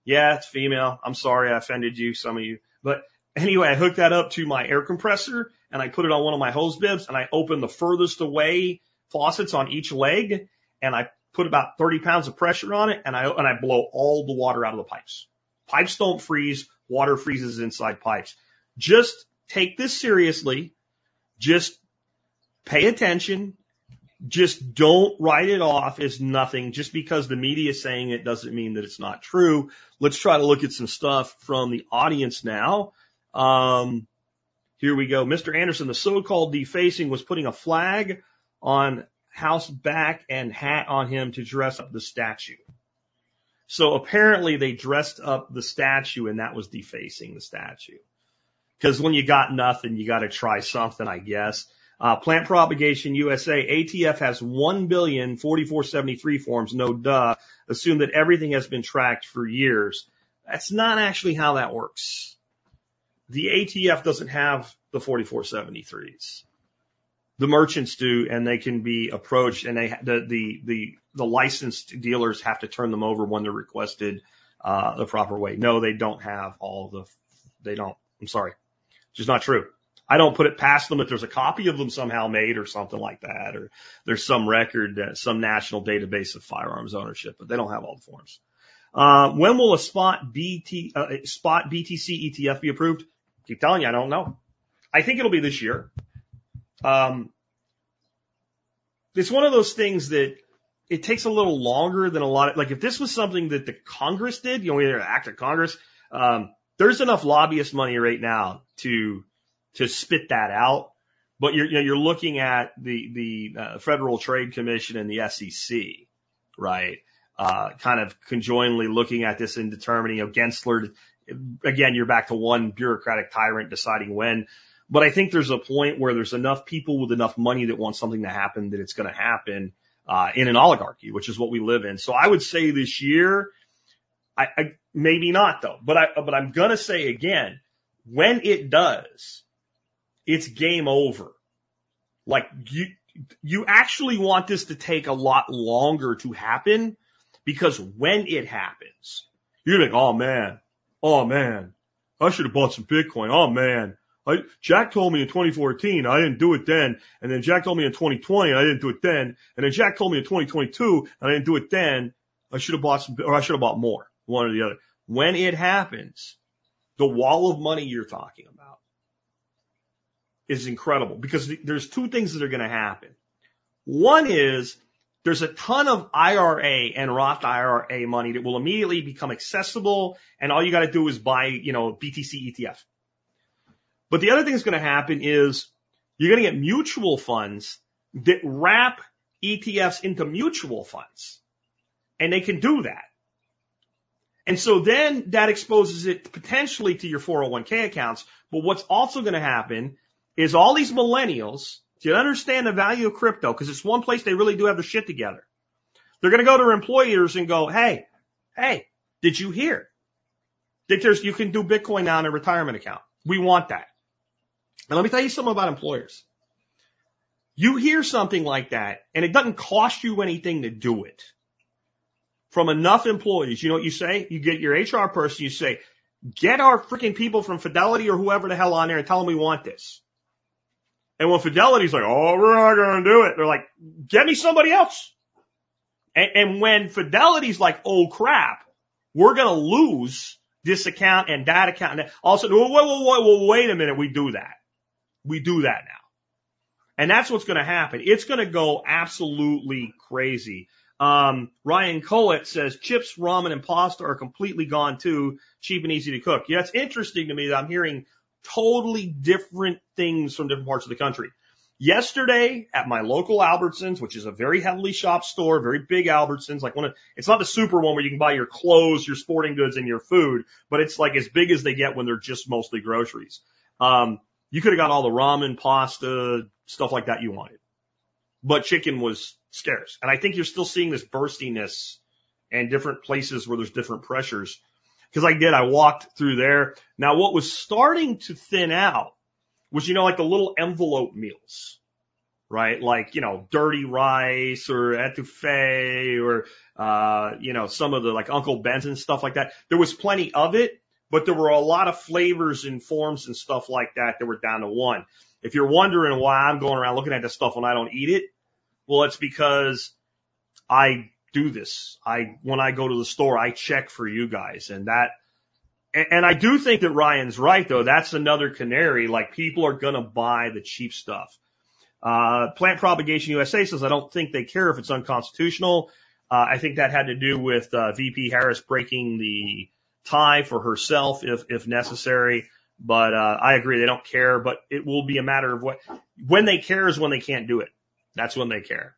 Yeah, it's female. I'm sorry I offended you, some of you. But anyway, I hooked that up to my air compressor and I put it on one of my hose bibs and I open the furthest away faucets on each leg and I put about 30 pounds of pressure on it and I, and I blow all the water out of the pipes. Pipes don't freeze. Water freezes inside pipes. Just take this seriously. Just pay attention. Just don't write it off as nothing. Just because the media is saying it doesn't mean that it's not true. Let's try to look at some stuff from the audience now. Um, here we go. Mr. Anderson, the so-called defacing was putting a flag on house back and hat on him to dress up the statue. So apparently they dressed up the statue and that was defacing the statue. Cause when you got nothing, you got to try something, I guess. Uh, Plant Propagation USA, ATF has 1 billion 4473 forms. No duh. Assume that everything has been tracked for years. That's not actually how that works. The ATF doesn't have the 4473s. The merchants do, and they can be approached, and they the the the, the licensed dealers have to turn them over when they're requested uh, the proper way. No, they don't have all the. They don't. I'm sorry, it's just not true. I don't put it past them if there's a copy of them somehow made or something like that, or there's some record, uh, some national database of firearms ownership, but they don't have all the forms. Uh, when will a spot BT, uh, spot BTC ETF be approved? Keep telling you, I don't know. I think it'll be this year. Um, it's one of those things that it takes a little longer than a lot of, like if this was something that the Congress did, you know, either act of Congress, um, there's enough lobbyist money right now to, to spit that out. But you're, you know, you're looking at the, the uh, Federal Trade Commission and the SEC, right? Uh, kind of conjointly looking at this and determining, you know, Gensler, again, you're back to one bureaucratic tyrant deciding when. But I think there's a point where there's enough people with enough money that want something to happen that it's going to happen uh, in an oligarchy, which is what we live in. So I would say this year, I, I maybe not though, but I but I'm gonna say again, when it does, it's game over. Like you you actually want this to take a lot longer to happen because when it happens, you're like, oh man, oh man, I should have bought some Bitcoin. Oh man, I, Jack told me in 2014, I didn't do it then. And then Jack told me in 2020, I didn't do it then. And then Jack told me in 2022, and I didn't do it then. I should have bought some, or I should have bought more, one or the other. When it happens, the wall of money you're talking about is incredible because there's two things that are going to happen. One is there's a ton of IRA and Roth IRA money that will immediately become accessible and all you got to do is buy, you know, BTC ETF. But the other thing that's going to happen is you're going to get mutual funds that wrap ETFs into mutual funds. And they can do that. And so then that exposes it potentially to your 401k accounts. But what's also going to happen is all these millennials, to understand the value of crypto, because it's one place they really do have their shit together. They're going to go to their employers and go, Hey, hey, did you hear that there's, you can do Bitcoin now in a retirement account? We want that. And let me tell you something about employers. You hear something like that and it doesn't cost you anything to do it. From enough employees, you know what you say? You get your HR person, you say, get our freaking people from Fidelity or whoever the hell on there and tell them we want this. And when Fidelity's like, oh, we're not going to do it, they're like, get me somebody else. And, and when Fidelity's like, oh crap, we're going to lose this account and that account. And of a wait, wait, wait, wait, wait a minute, we do that. We do that now. And that's what's going to happen. It's going to go absolutely crazy. Um, Ryan Collett says chips, ramen, and pasta are completely gone too, cheap and easy to cook. Yeah, it's interesting to me that I'm hearing totally different things from different parts of the country. Yesterday at my local Albertsons, which is a very heavily shopped store, very big Albertsons, like one of, it's not the super one where you can buy your clothes, your sporting goods, and your food, but it's like as big as they get when they're just mostly groceries. Um, you could have got all the ramen, pasta, stuff like that you wanted. But chicken was scarce. And I think you're still seeing this burstiness and different places where there's different pressures. Cause I did, I walked through there. Now what was starting to thin out was, you know, like the little envelope meals, right? Like, you know, dirty rice or etouffee or, uh, you know, some of the like Uncle Ben's and stuff like that. There was plenty of it, but there were a lot of flavors and forms and stuff like that that were down to one. If you're wondering why I'm going around looking at this stuff when I don't eat it, well, it's because I do this. I, when I go to the store, I check for you guys and that, and, I do think that Ryan's right though. That's another canary. Like people are going to buy the cheap stuff. Uh, Plant Propagation USA says, I don't think they care if it's unconstitutional. Uh, I think that had to do with, uh, VP Harris breaking the, tie for herself if, if necessary. But, uh, I agree. They don't care, but it will be a matter of what, when they care is when they can't do it. That's when they care.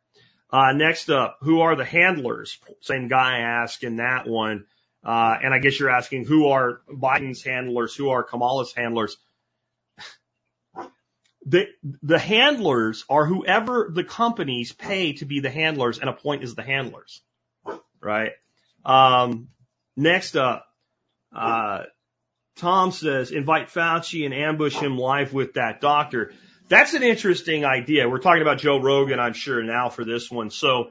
Uh, next up, who are the handlers? Same guy asking that one. Uh, and I guess you're asking who are Biden's handlers? Who are Kamala's handlers? The, the handlers are whoever the companies pay to be the handlers and appoint as the handlers. Right? Um, next up, uh, Tom says, invite Fauci and ambush him live with that doctor. That's an interesting idea. We're talking about Joe Rogan, I'm sure now for this one. So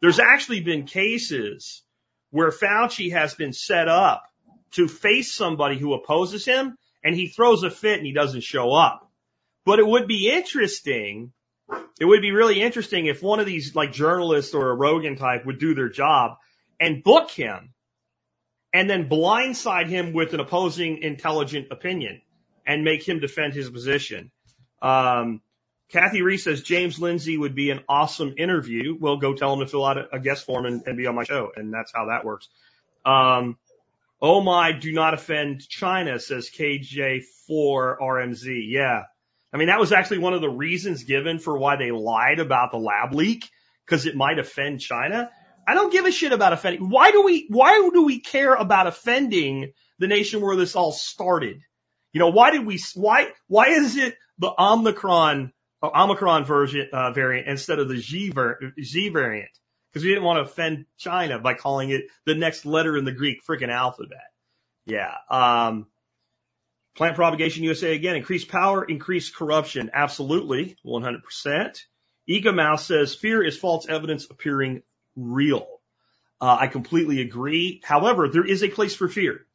there's actually been cases where Fauci has been set up to face somebody who opposes him and he throws a fit and he doesn't show up. But it would be interesting. It would be really interesting if one of these like journalists or a Rogan type would do their job and book him and then blindside him with an opposing intelligent opinion and make him defend his position. Um, Kathy Reese says James Lindsay would be an awesome interview. Well, go tell him to fill out a, a guest form and, and, be on my show. And that's how that works. Um, oh my, do not offend China, says KJ4RMZ. Yeah. I mean, that was actually one of the reasons given for why they lied about the lab leak because it might offend China. I don't give a shit about offending. Why do we, why do we care about offending the nation where this all started? You know, why did we, why, why is it the Omicron Omicron version uh, variant instead of the Z, ver- Z variant because we didn't want to offend China by calling it the next letter in the Greek freaking alphabet. Yeah. Um, plant propagation USA again, increased power, increased corruption. Absolutely. 100%. Ega Mouse says fear is false evidence appearing real. Uh, I completely agree. However, there is a place for fear.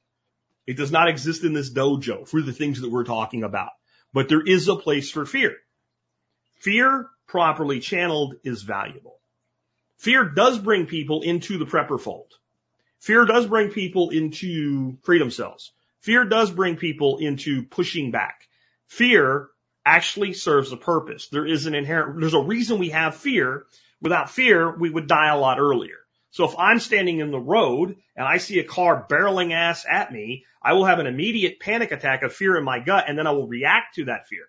It does not exist in this dojo for the things that we're talking about, but there is a place for fear. Fear properly channeled is valuable. Fear does bring people into the prepper fold. Fear does bring people into freedom cells. Fear does bring people into pushing back. Fear actually serves a purpose. There is an inherent, there's a reason we have fear. Without fear, we would die a lot earlier. So if I'm standing in the road and I see a car barreling ass at me, I will have an immediate panic attack of fear in my gut and then I will react to that fear.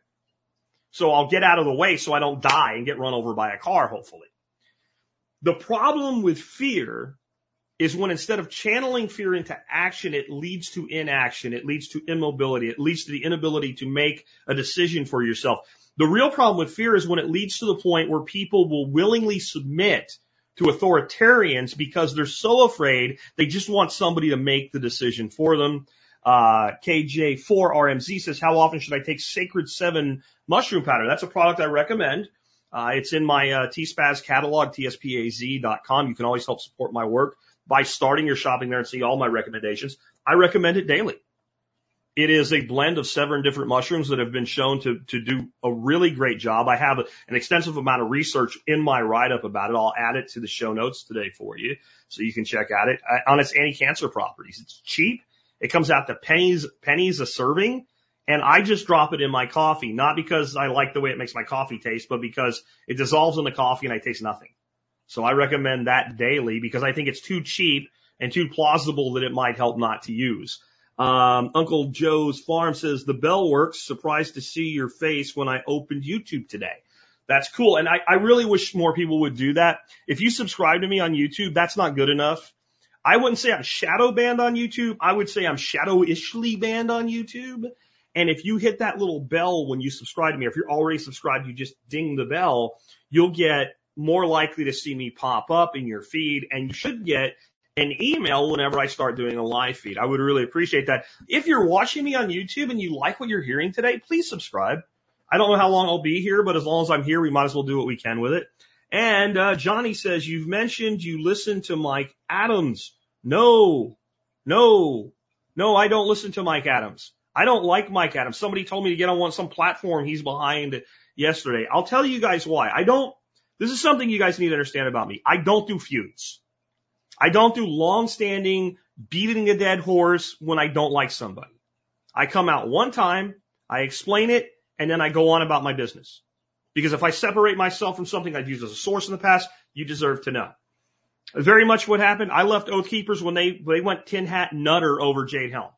So I'll get out of the way so I don't die and get run over by a car, hopefully. The problem with fear is when instead of channeling fear into action, it leads to inaction. It leads to immobility. It leads to the inability to make a decision for yourself. The real problem with fear is when it leads to the point where people will willingly submit to authoritarians because they're so afraid they just want somebody to make the decision for them. Uh, KJ4RMZ says, how often should I take Sacred 7 mushroom powder? That's a product I recommend. Uh, it's in my uh, TSPAZ catalog, tspaz.com. You can always help support my work by starting your shopping there and see all my recommendations. I recommend it daily. It is a blend of seven different mushrooms that have been shown to, to do a really great job. I have an extensive amount of research in my write up about it. I'll add it to the show notes today for you so you can check out it on its anti-cancer properties. It's cheap it comes out to pennies, pennies a serving. And I just drop it in my coffee, not because I like the way it makes my coffee taste, but because it dissolves in the coffee and I taste nothing. So I recommend that daily because I think it's too cheap and too plausible that it might help not to use. Um, Uncle Joe's farm says the bell works. Surprised to see your face when I opened YouTube today. That's cool. And I, I really wish more people would do that. If you subscribe to me on YouTube, that's not good enough. I wouldn't say I'm shadow banned on YouTube. I would say I'm shadow-ishly banned on YouTube. And if you hit that little bell when you subscribe to me, or if you're already subscribed, you just ding the bell, you'll get more likely to see me pop up in your feed and you should get an email whenever I start doing a live feed. I would really appreciate that. If you're watching me on YouTube and you like what you're hearing today, please subscribe. I don't know how long I'll be here, but as long as I'm here, we might as well do what we can with it. And uh, Johnny says, you've mentioned you listen to Mike Adams. No, no, no, I don't listen to Mike Adams. I don't like Mike Adams. Somebody told me to get on one, some platform he's behind yesterday. I'll tell you guys why. I don't, this is something you guys need to understand about me. I don't do feuds. I don't do long standing beating a dead horse when I don't like somebody. I come out one time, I explain it, and then I go on about my business. Because if I separate myself from something I've used as a source in the past, you deserve to know. Very much what happened. I left Oath Keepers when they, they went tin hat nutter over Jade Helm.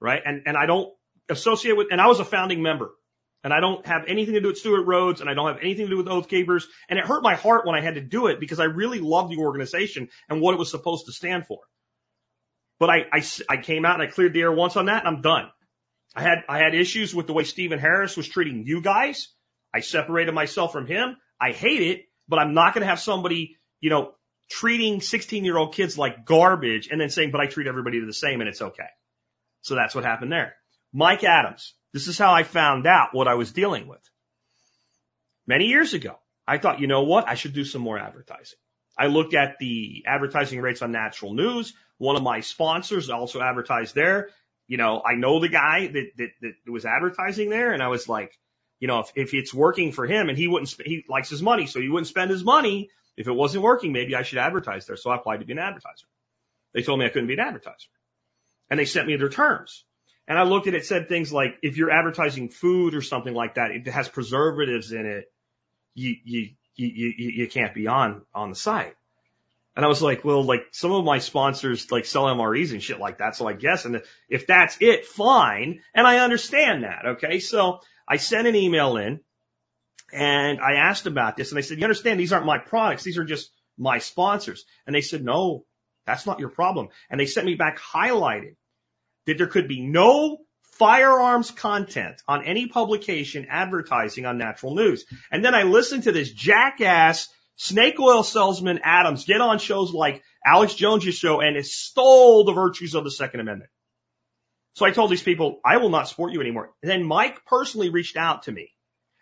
Right? And, and I don't associate with, and I was a founding member. And I don't have anything to do with Stewart Rhodes and I don't have anything to do with Oath Keepers. And it hurt my heart when I had to do it because I really loved the organization and what it was supposed to stand for. But I, I, I came out and I cleared the air once on that and I'm done. I had, I had issues with the way Stephen Harris was treating you guys. I separated myself from him. I hate it, but I'm not going to have somebody, you know, treating 16 year old kids like garbage and then saying, but I treat everybody the same and it's okay. So that's what happened there. Mike Adams. This is how I found out what I was dealing with. Many years ago, I thought, you know what? I should do some more advertising. I looked at the advertising rates on natural news. One of my sponsors also advertised there. You know, I know the guy that, that, that was advertising there and I was like, you know, if, if it's working for him and he wouldn't, sp- he likes his money, so he wouldn't spend his money. If it wasn't working, maybe I should advertise there. So I applied to be an advertiser. They told me I couldn't be an advertiser and they sent me their terms. And I looked at it, said things like, if you're advertising food or something like that, it has preservatives in it, you, you, you, you, you can't be on, on the site. And I was like, well, like some of my sponsors like sell MREs and shit like that. So I guess, and if that's it, fine. And I understand that. Okay. So I sent an email in and I asked about this and they said, you understand these aren't my products. These are just my sponsors. And they said, no, that's not your problem. And they sent me back highlighted that there could be no firearms content on any publication advertising on natural news. And then I listened to this jackass snake oil salesman Adams get on shows like Alex Jones' show and extol the virtues of the Second Amendment. So I told these people, I will not support you anymore. And then Mike personally reached out to me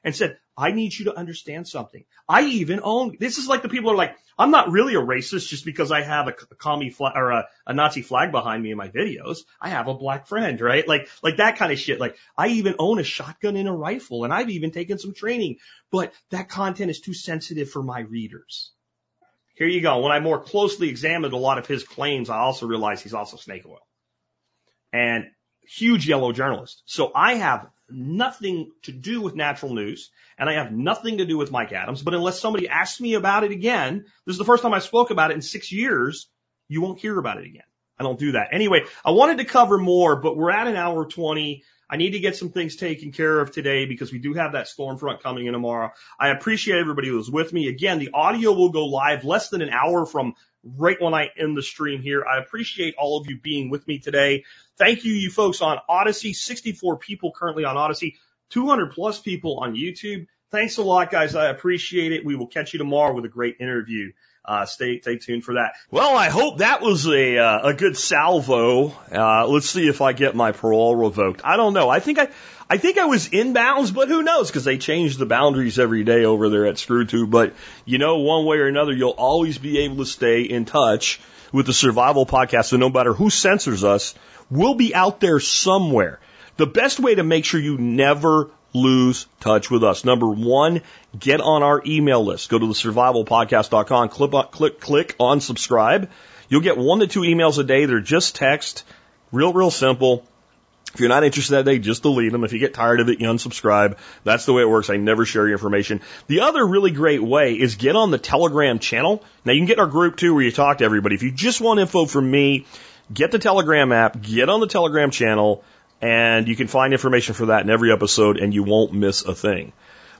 and said, I need you to understand something. I even own, this is like the people are like, I'm not really a racist just because I have a, a commie flag or a, a Nazi flag behind me in my videos. I have a black friend, right? Like, like that kind of shit. Like I even own a shotgun and a rifle and I've even taken some training, but that content is too sensitive for my readers. Here you go. When I more closely examined a lot of his claims, I also realized he's also snake oil and huge yellow journalist. So I have nothing to do with natural news and I have nothing to do with Mike Adams. But unless somebody asks me about it again, this is the first time I spoke about it in six years, you won't hear about it again. I don't do that. Anyway, I wanted to cover more, but we're at an hour 20. I need to get some things taken care of today because we do have that storm front coming in tomorrow. I appreciate everybody who was with me. Again, the audio will go live less than an hour from right when I end the stream here. I appreciate all of you being with me today. Thank you, you folks on Odysee, 64 people currently on Odysee, 200 plus people on YouTube. Thanks a lot, guys. I appreciate it. We will catch you tomorrow with a great interview. Uh, stay, stay tuned for that. Well, I hope that was a, uh, a good salvo. Uh, let's see if I get my parole revoked. I don't know. I think I, I think I was in bounds, but who knows? Because they change the boundaries every day over there at ScrewTube. But you know, one way or another, you'll always be able to stay in touch with the Survival Podcast. So no matter who censors us, we'll be out there somewhere. The best way to make sure you never lose touch with us. Number one, get on our email list. Go to the survivalpodcast.com, click click, click on subscribe. You'll get one to two emails a day. They're just text. Real, real simple. If you're not interested that day, just delete them. If you get tired of it, you unsubscribe. That's the way it works. I never share your information. The other really great way is get on the Telegram channel. Now you can get our group too where you talk to everybody. If you just want info from me, get the Telegram app, get on the Telegram channel, and you can find information for that in every episode and you won't miss a thing.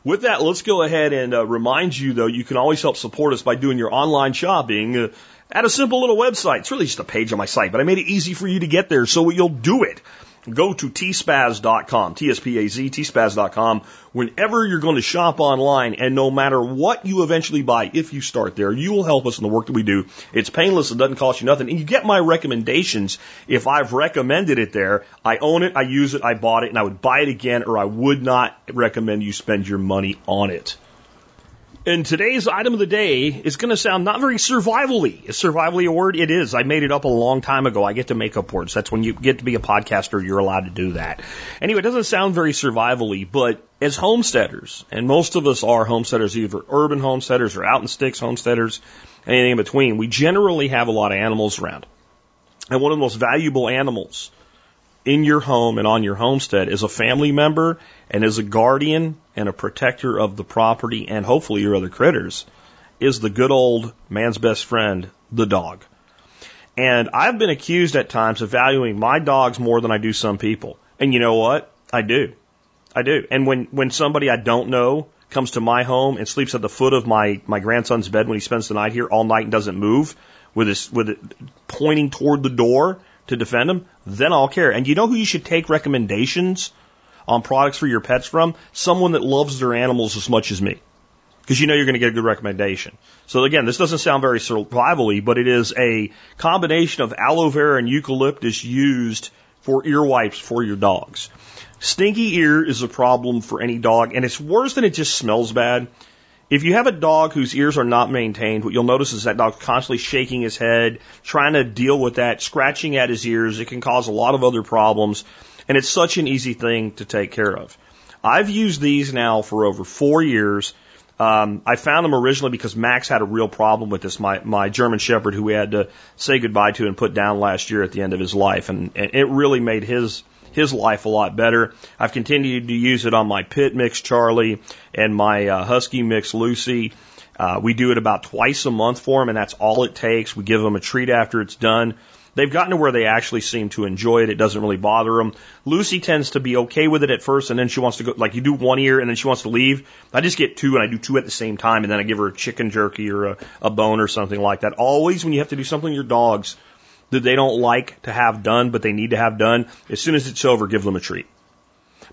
With that, let's go ahead and uh, remind you though, you can always help support us by doing your online shopping uh, at a simple little website. It's really just a page on my site, but I made it easy for you to get there so you'll do it go to tspaz.com, T-S-P-A-Z, tspaz.com, whenever you're going to shop online, and no matter what you eventually buy, if you start there, you will help us in the work that we do. It's painless, it doesn't cost you nothing, and you get my recommendations if I've recommended it there. I own it, I use it, I bought it, and I would buy it again, or I would not recommend you spend your money on it. And today's item of the day is going to sound not very survivally. Is survivally a word? It is. I made it up a long time ago. I get to make up words. That's when you get to be a podcaster, you're allowed to do that. Anyway, it doesn't sound very survivally, but as homesteaders, and most of us are homesteaders, either urban homesteaders or out in sticks homesteaders, anything in between, we generally have a lot of animals around. And one of the most valuable animals in your home and on your homestead is a family member and as a guardian and a protector of the property and hopefully your other critters is the good old man's best friend, the dog. And I've been accused at times of valuing my dogs more than I do some people. And you know what? I do. I do. And when, when somebody I don't know comes to my home and sleeps at the foot of my, my grandson's bed when he spends the night here all night and doesn't move with his, with it pointing toward the door to defend them, then I'll care. And you know who you should take recommendations on products for your pets from? Someone that loves their animals as much as me. Because you know you're going to get a good recommendation. So again, this doesn't sound very survivally, but it is a combination of aloe vera and eucalyptus used for ear wipes for your dogs. Stinky ear is a problem for any dog, and it's worse than it just smells bad. If you have a dog whose ears are not maintained, what you'll notice is that dog constantly shaking his head, trying to deal with that, scratching at his ears. It can cause a lot of other problems. And it's such an easy thing to take care of. I've used these now for over four years. Um, I found them originally because Max had a real problem with this. My my German Shepherd, who we had to say goodbye to and put down last year at the end of his life, and, and it really made his his life a lot better. I've continued to use it on my pit mix Charlie and my uh, husky mix Lucy. Uh, we do it about twice a month for them, and that's all it takes. We give them a treat after it's done. They've gotten to where they actually seem to enjoy it. It doesn't really bother them. Lucy tends to be okay with it at first, and then she wants to go, like you do one ear, and then she wants to leave. I just get two, and I do two at the same time, and then I give her a chicken jerky or a, a bone or something like that. Always when you have to do something your dogs that they don't like to have done, but they need to have done, as soon as it's over, give them a treat.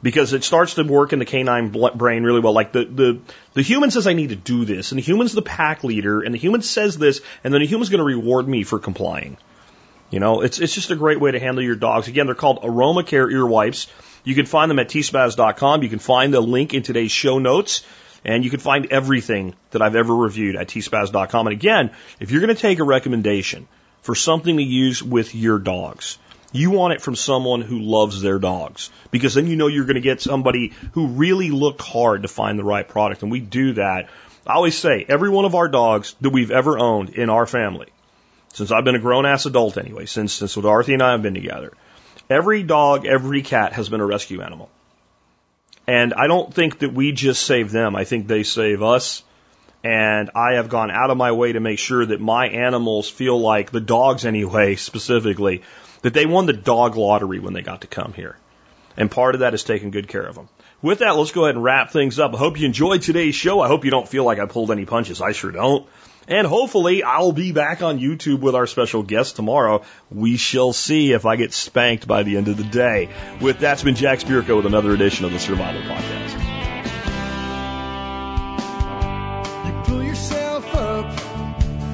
Because it starts to work in the canine brain really well. Like the, the, the human says I need to do this, and the human's the pack leader, and the human says this, and then the human's going to reward me for complying. You know, it's, it's just a great way to handle your dogs. Again, they're called Aroma Care ear wipes. You can find them at tspaz.com. You can find the link in today's show notes. And you can find everything that I've ever reviewed at tspaz.com. And again, if you're going to take a recommendation for something to use with your dogs, you want it from someone who loves their dogs because then you know you're going to get somebody who really looked hard to find the right product. And we do that. I always say every one of our dogs that we've ever owned in our family since I've been a grown ass adult anyway, since, since Dorothy and I have been together. Every dog, every cat has been a rescue animal. And I don't think that we just save them. I think they save us. And I have gone out of my way to make sure that my animals feel like the dogs anyway, specifically, that they won the dog lottery when they got to come here. And part of that is taking good care of them. With that, let's go ahead and wrap things up. I hope you enjoyed today's show. I hope you don't feel like I pulled any punches. I sure don't. And hopefully I'll be back on YouTube with our special guest tomorrow. We shall see if I get spanked by the end of the day. With that, it's been Jack Spirko with another edition of the Survival Podcast.